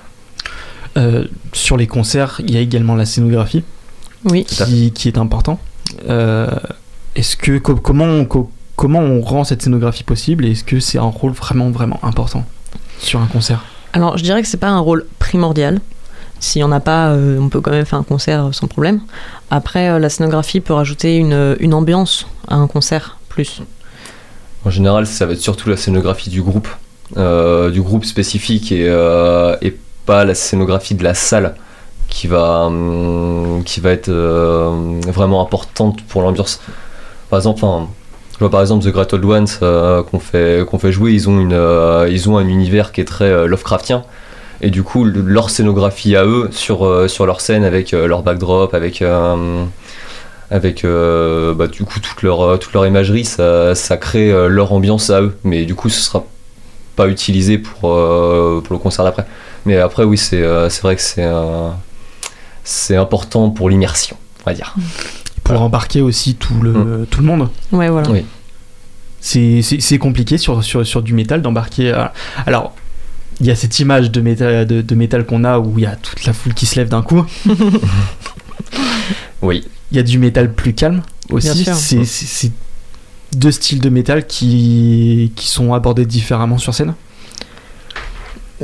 Euh, Sur les concerts, il y a également la scénographie Oui. qui, qui est important. Euh, est-ce que co- comment on, co- comment on rend cette scénographie possible et est-ce que c'est un rôle vraiment vraiment important sur un concert? Alors, je dirais que c'est pas un rôle primordial. S'il n'y en a pas, euh, on peut quand même faire un concert sans problème. Après, euh, la scénographie peut rajouter une, une ambiance à un concert plus. En général, ça va être surtout la scénographie du groupe, euh, du groupe spécifique et, euh, et pas la scénographie de la salle qui va, hum, qui va être euh, vraiment importante pour l'ambiance. Par exemple, je vois par exemple The Great Old Ones qu'on fait, fait jouer, ils ont, ils ont un univers qui est très Lovecraftien. Et du coup, le- leur scénographie à eux sur, sur leur scène avec leur backdrop, avec, avec euh, bah, du coup toute leur, euh, toute leur imagerie, ça, ça crée euh, leur ambiance à eux. Mais du coup, ce sera pas utilisé pour, euh, pour le concert d'après. Mais après, oui, c'est euh, c'est vrai que c'est euh, c'est important pour l'immersion, on va dire. pour embarquer aussi tout le, tout le monde Ouais, voilà. Oui. C'est- compliqué sur, sur, sur du métal d'embarquer. Alors, il y a cette image de métal, de, de métal qu'on a où il y a toute la foule qui se lève d'un coup. Oui. Il y a du métal plus calme aussi. C'est deux styles de métal qui, qui sont abordés différemment sur scène.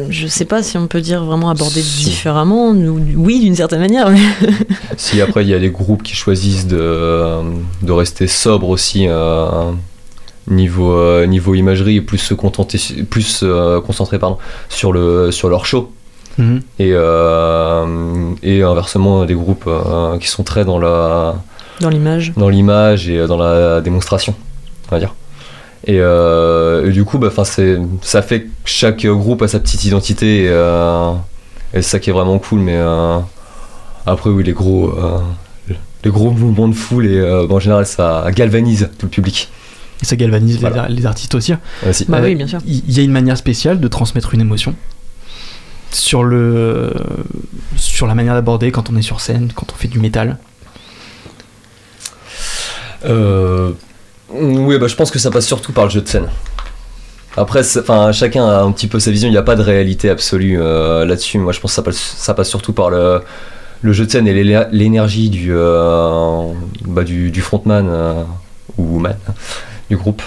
Je sais pas si on peut dire vraiment aborder Si. différemment. ou- Oui, d'une certaine manière. mais- Si après il y a des groupes qui choisissent de, de rester sobres aussi euh, niveau, euh, niveau imagerie et plus se contenter plus euh, concentrer pardon, sur, le, sur leur show Mhm. et, euh, et inversement des groupes euh, qui sont très dans la Dans l'image. dans l'image et dans la démonstration on va dire et, euh, et du coup bah, ça fait que chaque groupe a sa petite identité et, euh, et c'est ça qui est vraiment cool mais euh, après oui les gros euh, les gros mouvements de foule et euh, bah, en général ça galvanise tout le public Et ça galvanise les- Voilà. les, artistes aussi. aussi. Bah Euh, oui, bien sûr. Il y a une manière spéciale de transmettre une émotion sur le sur la manière d'aborder quand on est sur scène, quand on fait du métal. Euh, oui, bah, je pense que ça passe surtout par le jeu de scène. Après, enfin, chacun a un petit peu sa vision. Il n'y a pas de réalité absolue euh, là-dessus. Moi, je pense que ça passe, ça passe surtout par le, le jeu de scène et l'é- l'énergie du, euh, bah, du, du frontman ou man du groupe.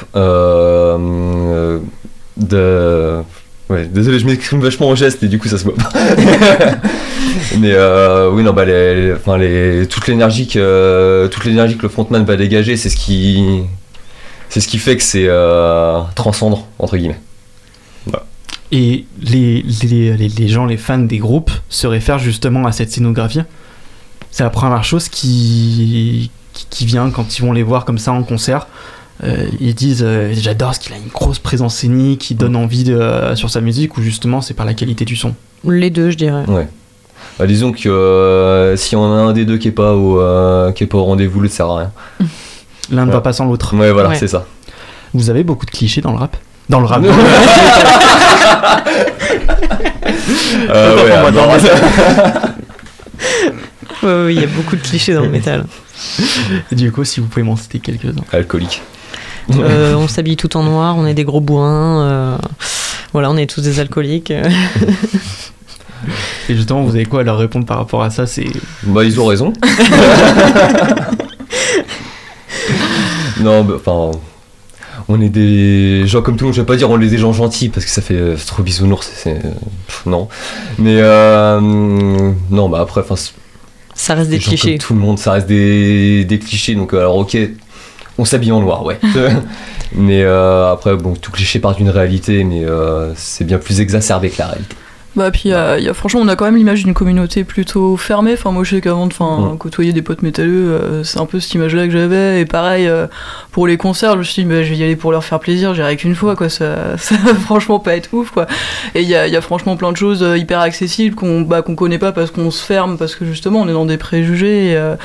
De... Ouais, désolé, je m'exprime vachement en geste et du coup ça se voit pas. Mais euh, oui, non, bah, les, enfin, les, toute l'énergie que toute l'énergie que le frontman va dégager, c'est ce qui c'est ce qui fait que c'est euh, transcendant entre guillemets. Et les, les, gens, les fans des groupes se réfèrent justement à cette scénographie. C'est la première chose qui, qui vient quand ils vont les voir comme ça en concert. Euh, ils disent euh, j'adore ce qu'il a une grosse présence scénique qui donne envie de, euh, sur sa musique ou justement c'est par la qualité du son. Les deux, je dirais. Bah, disons que euh, si on a un des deux qui est pas au euh, qui est pas au rendez-vous, le sert à rien. L'un ne Ouais. va pas sans l'autre. Ouais, voilà, Ouais. c'est ça. Vous avez beaucoup de clichés dans le rap? Dans le rap. Euh, ouais, Ouais, ouais, il y a beaucoup de clichés dans le métal. Et du coup, si vous pouvez m'en citer quelques-uns. alcoolique. Euh, on s'habille tout en noir, on est des gros bourrins. euh, voilà, on est tous des alcooliques. Et justement, vous avez quoi à leur répondre par rapport à ça C'est Bah, ils ont raison. non, bah, enfin. On est des gens comme tout le monde, je vais pas dire on est des gens gentils parce que ça fait euh, trop bisounours, c'est. non. Mais euh, non, bah après, enfin. Ça reste des clichés. comme tout le monde, ça reste des, des clichés. Donc, alors, ok, on s'habille en noir, ouais. mais euh, après, bon, tout cliché part d'une réalité, mais euh, c'est bien plus exacerbé que la réalité. Bah puis il y a- il y a- franchement on a quand même l'image d'une communauté plutôt fermée. Enfin moi je sais qu'avant de enfin, côtoyer des potes métalleux, euh, c'est un peu cette image là que j'avais. Et pareil euh, pour les concerts, je me suis dit bah, je vais y aller pour leur faire plaisir, j'irai qu'une fois quoi. Ça, ça va franchement pas être ouf quoi. Et il y a, il y a franchement plein de choses euh, hyper accessibles qu'on bah, qu'on connaît pas parce qu'on se ferme, parce que justement on est dans des préjugés. Et, euh,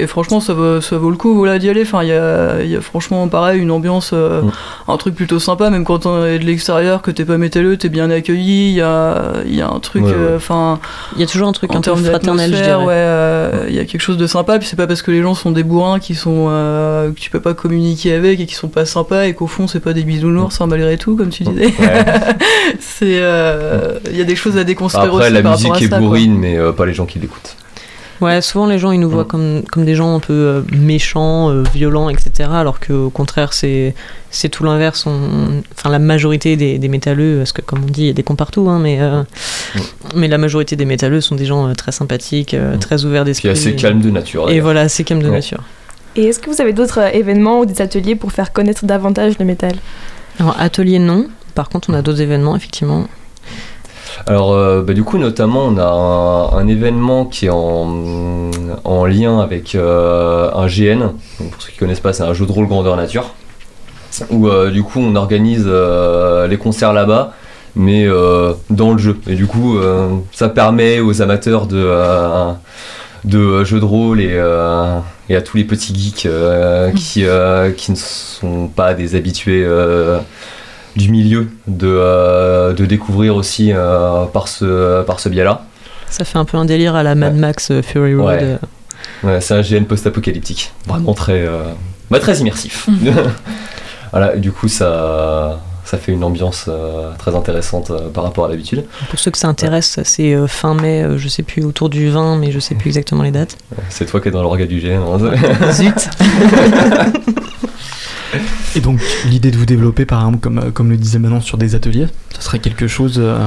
et franchement ça vaut, ça vaut le coup voilà, d'y aller. Enfin il y a, il y a franchement pareil une ambiance, euh, Mm. un truc plutôt sympa, même quand on est de l'extérieur, que t'es pas métalleux, t'es bien accueilli. Il y a, il y a un truc, Ouais, ouais. euh, enfin, Il y a toujours un truc en termes fraternel, je d'atmosphère, dirais. ouais, euh, il y a quelque chose de sympa. Puis c'est pas parce que les gens sont des bourrins qui sont euh, que tu peux pas communiquer avec et qui sont pas sympas et qu'au fond c'est pas des bisounours hein, malgré tout, comme tu disais. Ouais. c'est, euh, il y a des choses à déconstruire Après, aussi la par musique est ça, quoi. bourrine, mais euh, pas les gens qui l'écoutent. Ouais, souvent les gens ils nous voient Mm. comme, comme des gens un peu euh, méchants, euh, violents, etc. Alors qu'au contraire, c'est, c'est tout l'inverse. On- Enfin, la majorité des, des métalleux, parce que comme on dit, il y a des cons partout, hein, mais, euh, mais la majorité des métalleux sont des gens euh, très sympathiques, euh, Mm. très ouverts d'esprit. assez calme de nature. Et voilà, assez calme de Ouais. nature. Et est-ce que vous avez d'autres événements ou des ateliers pour faire connaître davantage le métal? Alors, atelier, non. Par contre, on a d'autres événements, effectivement. Alors, euh, bah, du coup, notamment, on a un, événement qui est en, en lien avec euh, un GN. Pour ceux qui connaissent pas, c'est un jeu de rôle grandeur nature. Où, euh, du coup, on organise les concerts là-bas, mais dans le jeu. Et du coup, ça permet aux amateurs de, jeux de rôle et, à tous les petits geeks qui ne sont pas des habitués. Du milieu de, euh, de découvrir aussi euh, par ce, par ce biais-là. Ça fait un peu un délire à la Mad Max euh, Fury Road. Ouais. Ouais, c'est un GN post-apocalyptique, vraiment très, euh, bah, très immersif. voilà, du coup, ça, ça fait une ambiance euh, très intéressante euh, par rapport à l'habitude. Pour ceux que ça intéresse, c'est euh, fin mai, euh, je sais plus, autour du 20, mais je sais plus exactement les dates. C'est toi qui es dans l'orga du GN. hein. Zut Et donc, l'idée de vous développer, par exemple, comme, euh, comme le disait Manon, sur des ateliers, ça serait quelque chose. euh,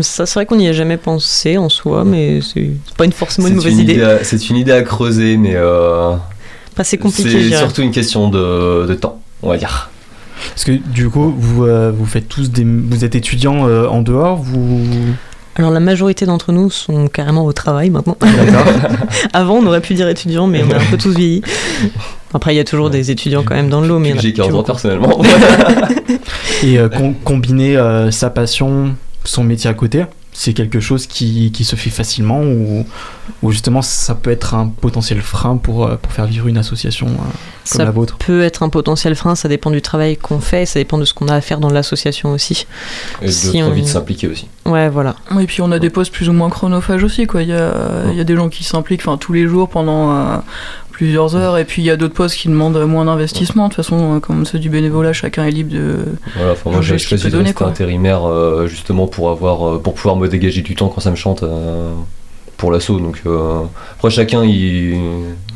Ça, c'est vrai qu'on n'y a jamais pensé en soi, mais c'est pas une, forcément une mauvaise une, idée. c'est une idée à creuser, mais euh, Enfin, c'est compliqué, c'est surtout une question de, de temps, on va dire. Parce que du coup, vous, euh, vous faites tous des. Vous êtes étudiants euh, en dehors, vous. Alors, la majorité d'entre nous sont carrément au travail maintenant. D'accord. Avant, on aurait pu dire étudiants, mais on a un peu tous vieilli. Après, il y a toujours des étudiants quand même dans le lot, mais J'ai plus 15 ans personnellement. Et euh, com- combiner euh, sa passion, son métier à côté, c'est quelque chose qui, qui se fait facilement ou, ou justement ça peut être un potentiel frein pour, euh, pour faire vivre une association euh, comme Ça la vôtre peut être un potentiel frein, ça dépend du travail qu'on fait, ça dépend de ce qu'on a à faire dans l'association aussi. Et de Si trop on- vite s'impliquer aussi. Ouais, voilà. Et puis on a des postes plus ou moins chronophages aussi, quoi. Il y a, il y a des gens qui s'impliquent enfin, tous les jours pendant euh, plusieurs heures, et puis il y a d'autres postes qui demandent moins d'investissement. De toute façon, euh, comme c'est du bénévolat, chacun est libre de. Voilà, enfin, moi j'ai choisi de donner, rester intérimaire euh, justement pour avoir euh, pour pouvoir me dégager du temps quand ça me chante euh, pour l'assaut. Donc euh, après chacun il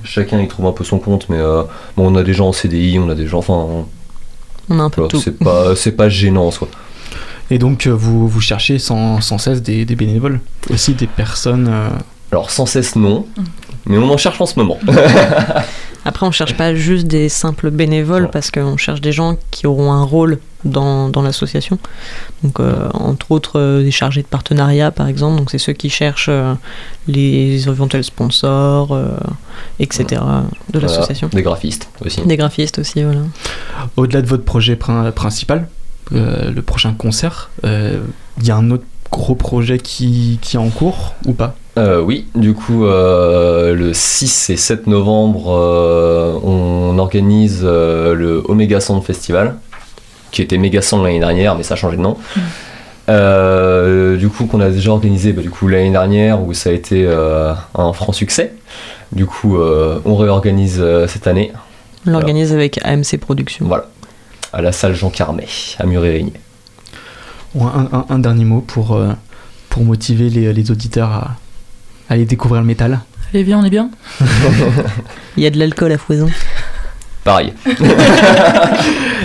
chacun il trouve un peu son compte, mais euh, bon, on a des gens en CDI, on a des gens, enfin On a un peu voilà, de tout. c'est pas c'est pas gênant en soi. Et donc vous, vous cherchez sans, sans cesse des, des bénévoles, aussi des personnes. euh, Alors sans cesse non, mais on en cherche en ce moment. Après, on cherche pas juste des simples bénévoles Ouais. parce qu'on cherche des gens qui auront un rôle dans, dans l'association. Donc, euh, entre autres, euh, des chargés de partenariat, par exemple. Donc, c'est ceux qui cherchent euh, les éventuels sponsors, euh, etc. de Voilà, l'association. des graphistes aussi. Des graphistes aussi, voilà. Au-delà de votre projet prin- principal, euh, le prochain concert, euh, il y a un autre gros projet qui, qui est en cours ou pas? Euh, oui, du coup, euh, le 6 et 7 novembre, euh, on organise euh, le Omega Sound Festival, qui était Mega Sound l'année dernière, mais ça a changé de nom. Euh, du coup, qu'on a déjà organisé bah, du coup, l'année dernière, où ça a été euh, un franc succès. Du coup, euh, on réorganise euh, cette année, On l'organise avec AMC Productions. voilà, à la salle Jean Carmet, à Murérigny. Ou un, un- un dernier mot pour, euh, pour motiver les, les auditeurs à, à aller découvrir le métal Allez, viens, on est bien. Il y a de l'alcool à foison. Pareil.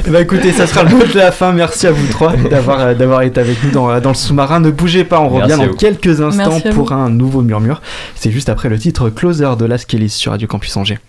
Ben, écoutez, ça sera le mot de la fin. Merci à vous trois d'avoir euh, d'avoir été avec nous dans, dans le sous-marin. Ne bougez pas, on Merci revient dans vous. quelques instants pour un nouveau murmure. C'est juste après le titre Closer de Las Kelly sur Radio Campus Angers.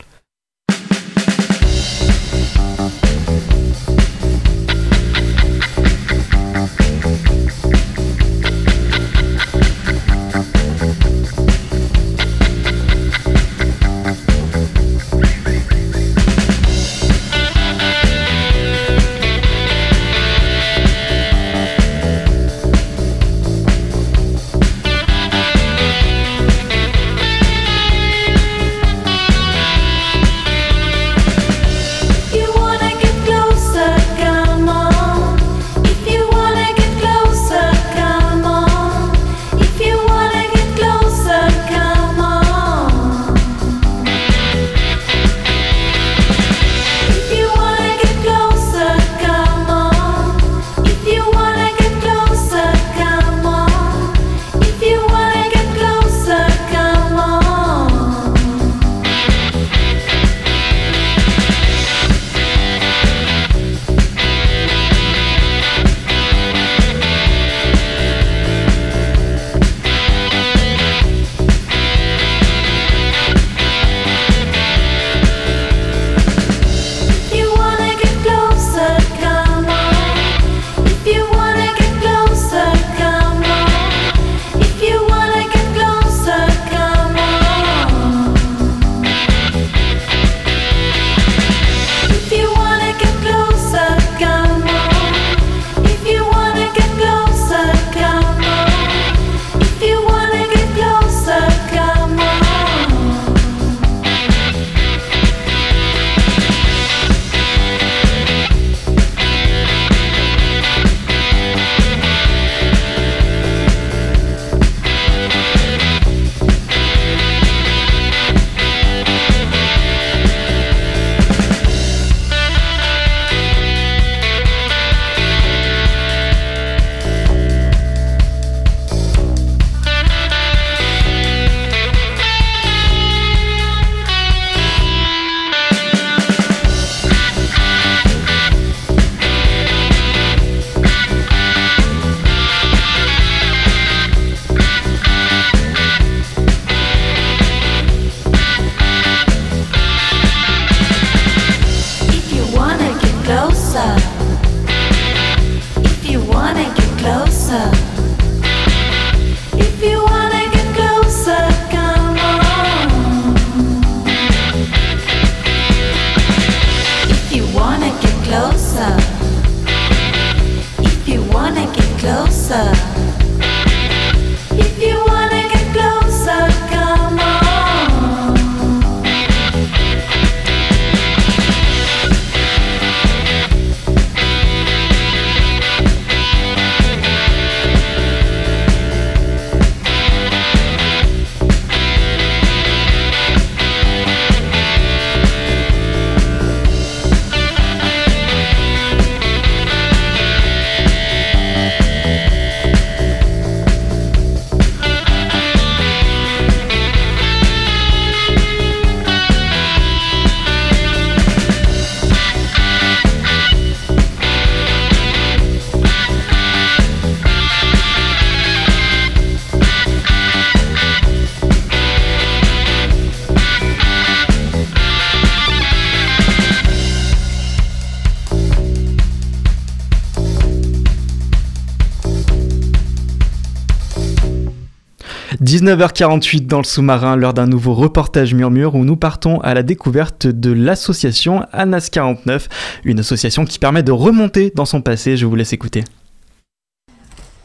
19h48 dans le sous-marin, l'heure d'un nouveau reportage Murmure où nous partons à la découverte de l'association ANAS 49, une association qui permet de remonter dans son passé. Je vous laisse écouter.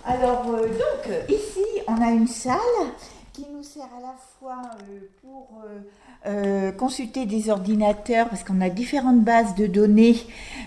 Alors, euh, donc, ici, on a une salle qui nous sert à la fois euh, pour euh, euh, consulter des ordinateurs, parce qu'on a différentes bases de données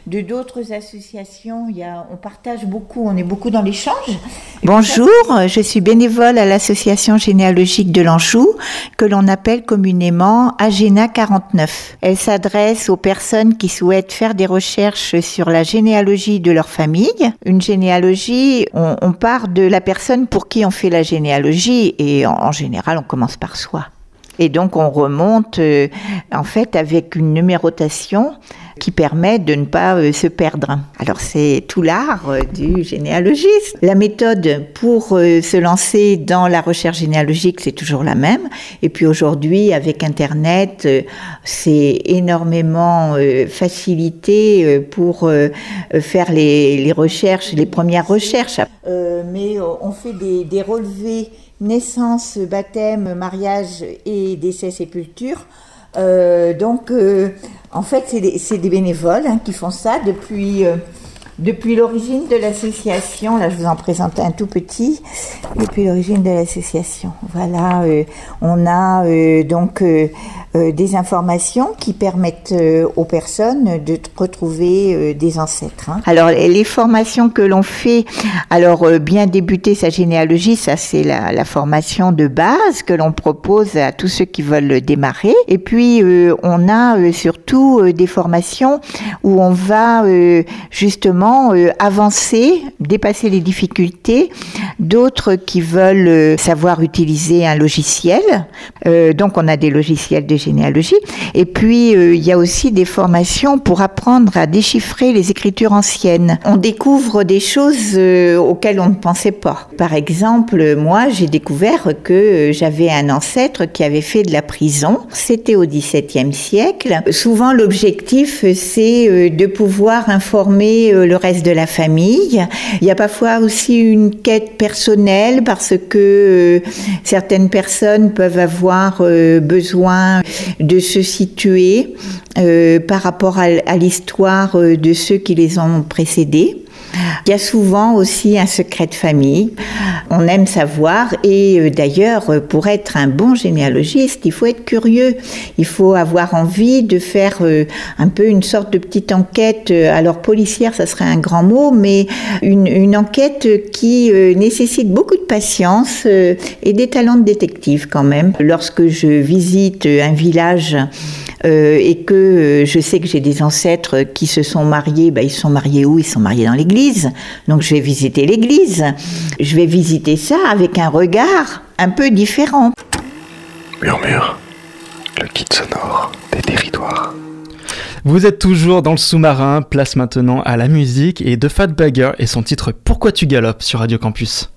de d'autres associations. Il y a, on partage beaucoup, on est beaucoup dans l'échange. Bonjour, je suis bénévole à l'association généalogique de l'Anjou, que l'on appelle communément Agena 49. Elle s'adresse aux personnes qui souhaitent faire des recherches sur la généalogie de leur famille. Une généalogie, on, on part de la personne pour qui on fait la généalogie et en, en général on commence par soi. Et donc on remonte euh, en fait avec une numérotation qui permet de ne pas euh, se perdre. Alors c'est tout l'art euh, du généalogiste. La méthode pour se lancer dans la recherche généalogique, c'est toujours la même. Et puis aujourd'hui, avec Internet, c'est énormément facilité pour faire les, recherches, les premières recherches. Mais on fait des relevés naissance, baptême, mariage et décès, sépulture. Euh, donc, euh, en fait, c'est des, des bénévoles hein, qui font ça depuis, euh, depuis l'origine de l'association. Là, je vous en présente un tout petit. Depuis l'origine de l'association. Voilà, on a donc des informations qui permettent euh, aux personnes de retrouver euh, des ancêtres. hein. Alors, les formations que l'on fait, alors euh, bien débuter sa généalogie, ça c'est la, la formation de base que l'on propose à tous ceux qui veulent démarrer. Et puis, euh, on a euh, surtout euh, des formations où on va euh, justement euh, avancer, dépasser les difficultés. D'autres qui veulent euh, savoir utiliser un logiciel. Euh, donc, on a des logiciels de généalogie. Et puis, euh, il y a aussi des formations pour apprendre à déchiffrer les écritures anciennes. On découvre des choses euh, auxquelles on ne pensait pas. Par exemple, moi, j'ai découvert que euh, j'avais un ancêtre qui avait fait de la prison. C'était au XVIIe siècle. Souvent, l'objectif, c'est de pouvoir informer le reste de la famille. Il y a parfois aussi une quête personnelle parce que certaines personnes peuvent avoir besoin de se situer euh, par rapport à, l'histoire euh, de ceux qui les ont précédés. Il y a souvent aussi un secret de famille. On aime savoir et euh, d'ailleurs, euh, pour être un bon généalogiste, il faut être curieux. Il faut avoir envie de faire euh, un peu une sorte de petite enquête. Alors policière, ça serait un grand mot, mais une, une enquête qui nécessite beaucoup de patience et des talents de détective quand même. Lorsque je visite un village euh, et que euh, je sais que j'ai des ancêtres qui se sont mariés, bah, ils sont mariés où? Ils sont mariés dans l'église. Donc je vais visiter l'église. Je vais visiter ça avec un regard un peu différent. Murmure, le kit sonore des territoires. Vous êtes toujours dans le sous-marin, place maintenant à la musique et de Fat Bagger et son titre Pourquoi tu galopes sur Radio Campus.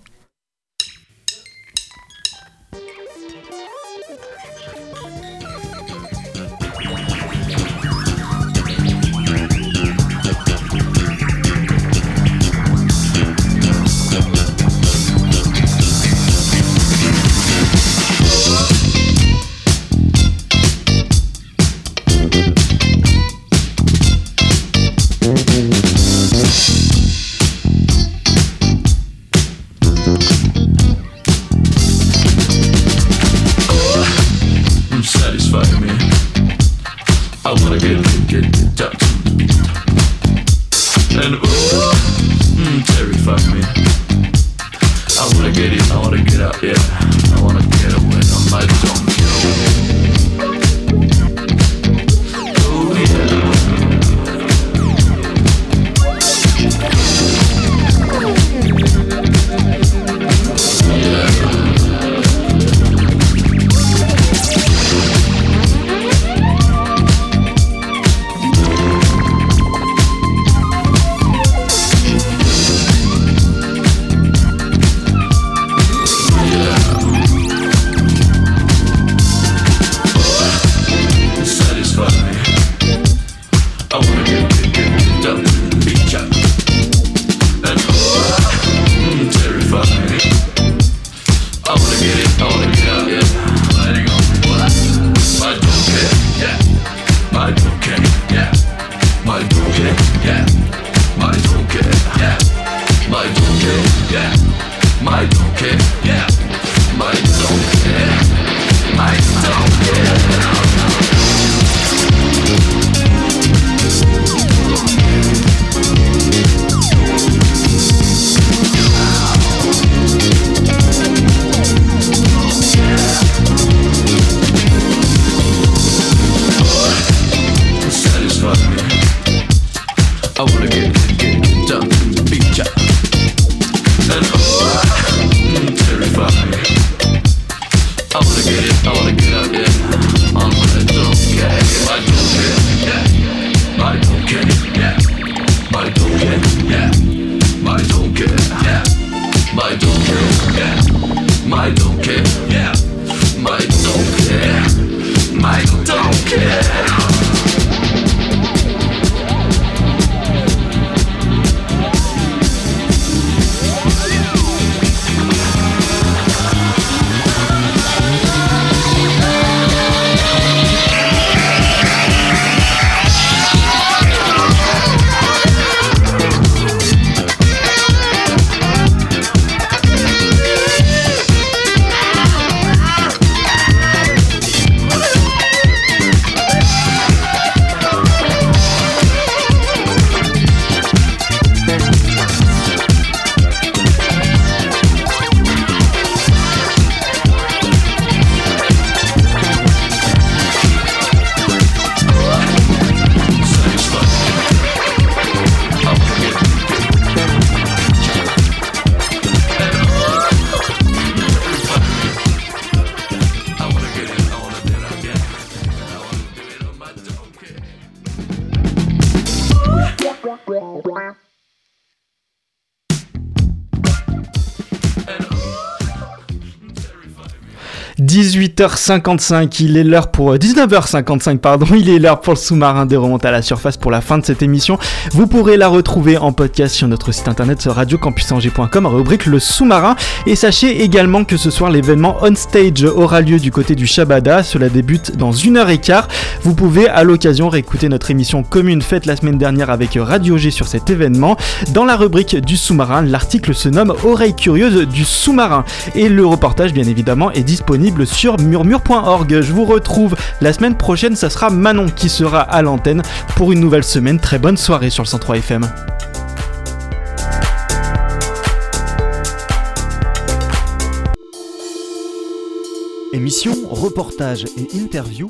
18h55, il est l'heure pour 19h55 pardon, il est l'heure pour le sous-marin de remonter à la surface pour la fin de cette émission. Vous pourrez la retrouver en podcast sur notre site internet radiocampusangers.com rubrique le sous-marin et sachez également que ce soir l'événement On Stage aura lieu du côté du Shabada, cela débute dans une heure et quart. Vous pouvez à l'occasion réécouter notre émission commune faite la semaine dernière avec Radio G sur cet événement. Dans la rubrique du sous-marin, l'article se nomme Oreille curieuse du sous-marin et le reportage bien évidemment est disponible sur murmure.org. Je vous retrouve la semaine prochaine, ça sera Manon qui sera à l'antenne pour une nouvelle semaine. Très bonne soirée sur le 103 FM. Émission, reportage et interview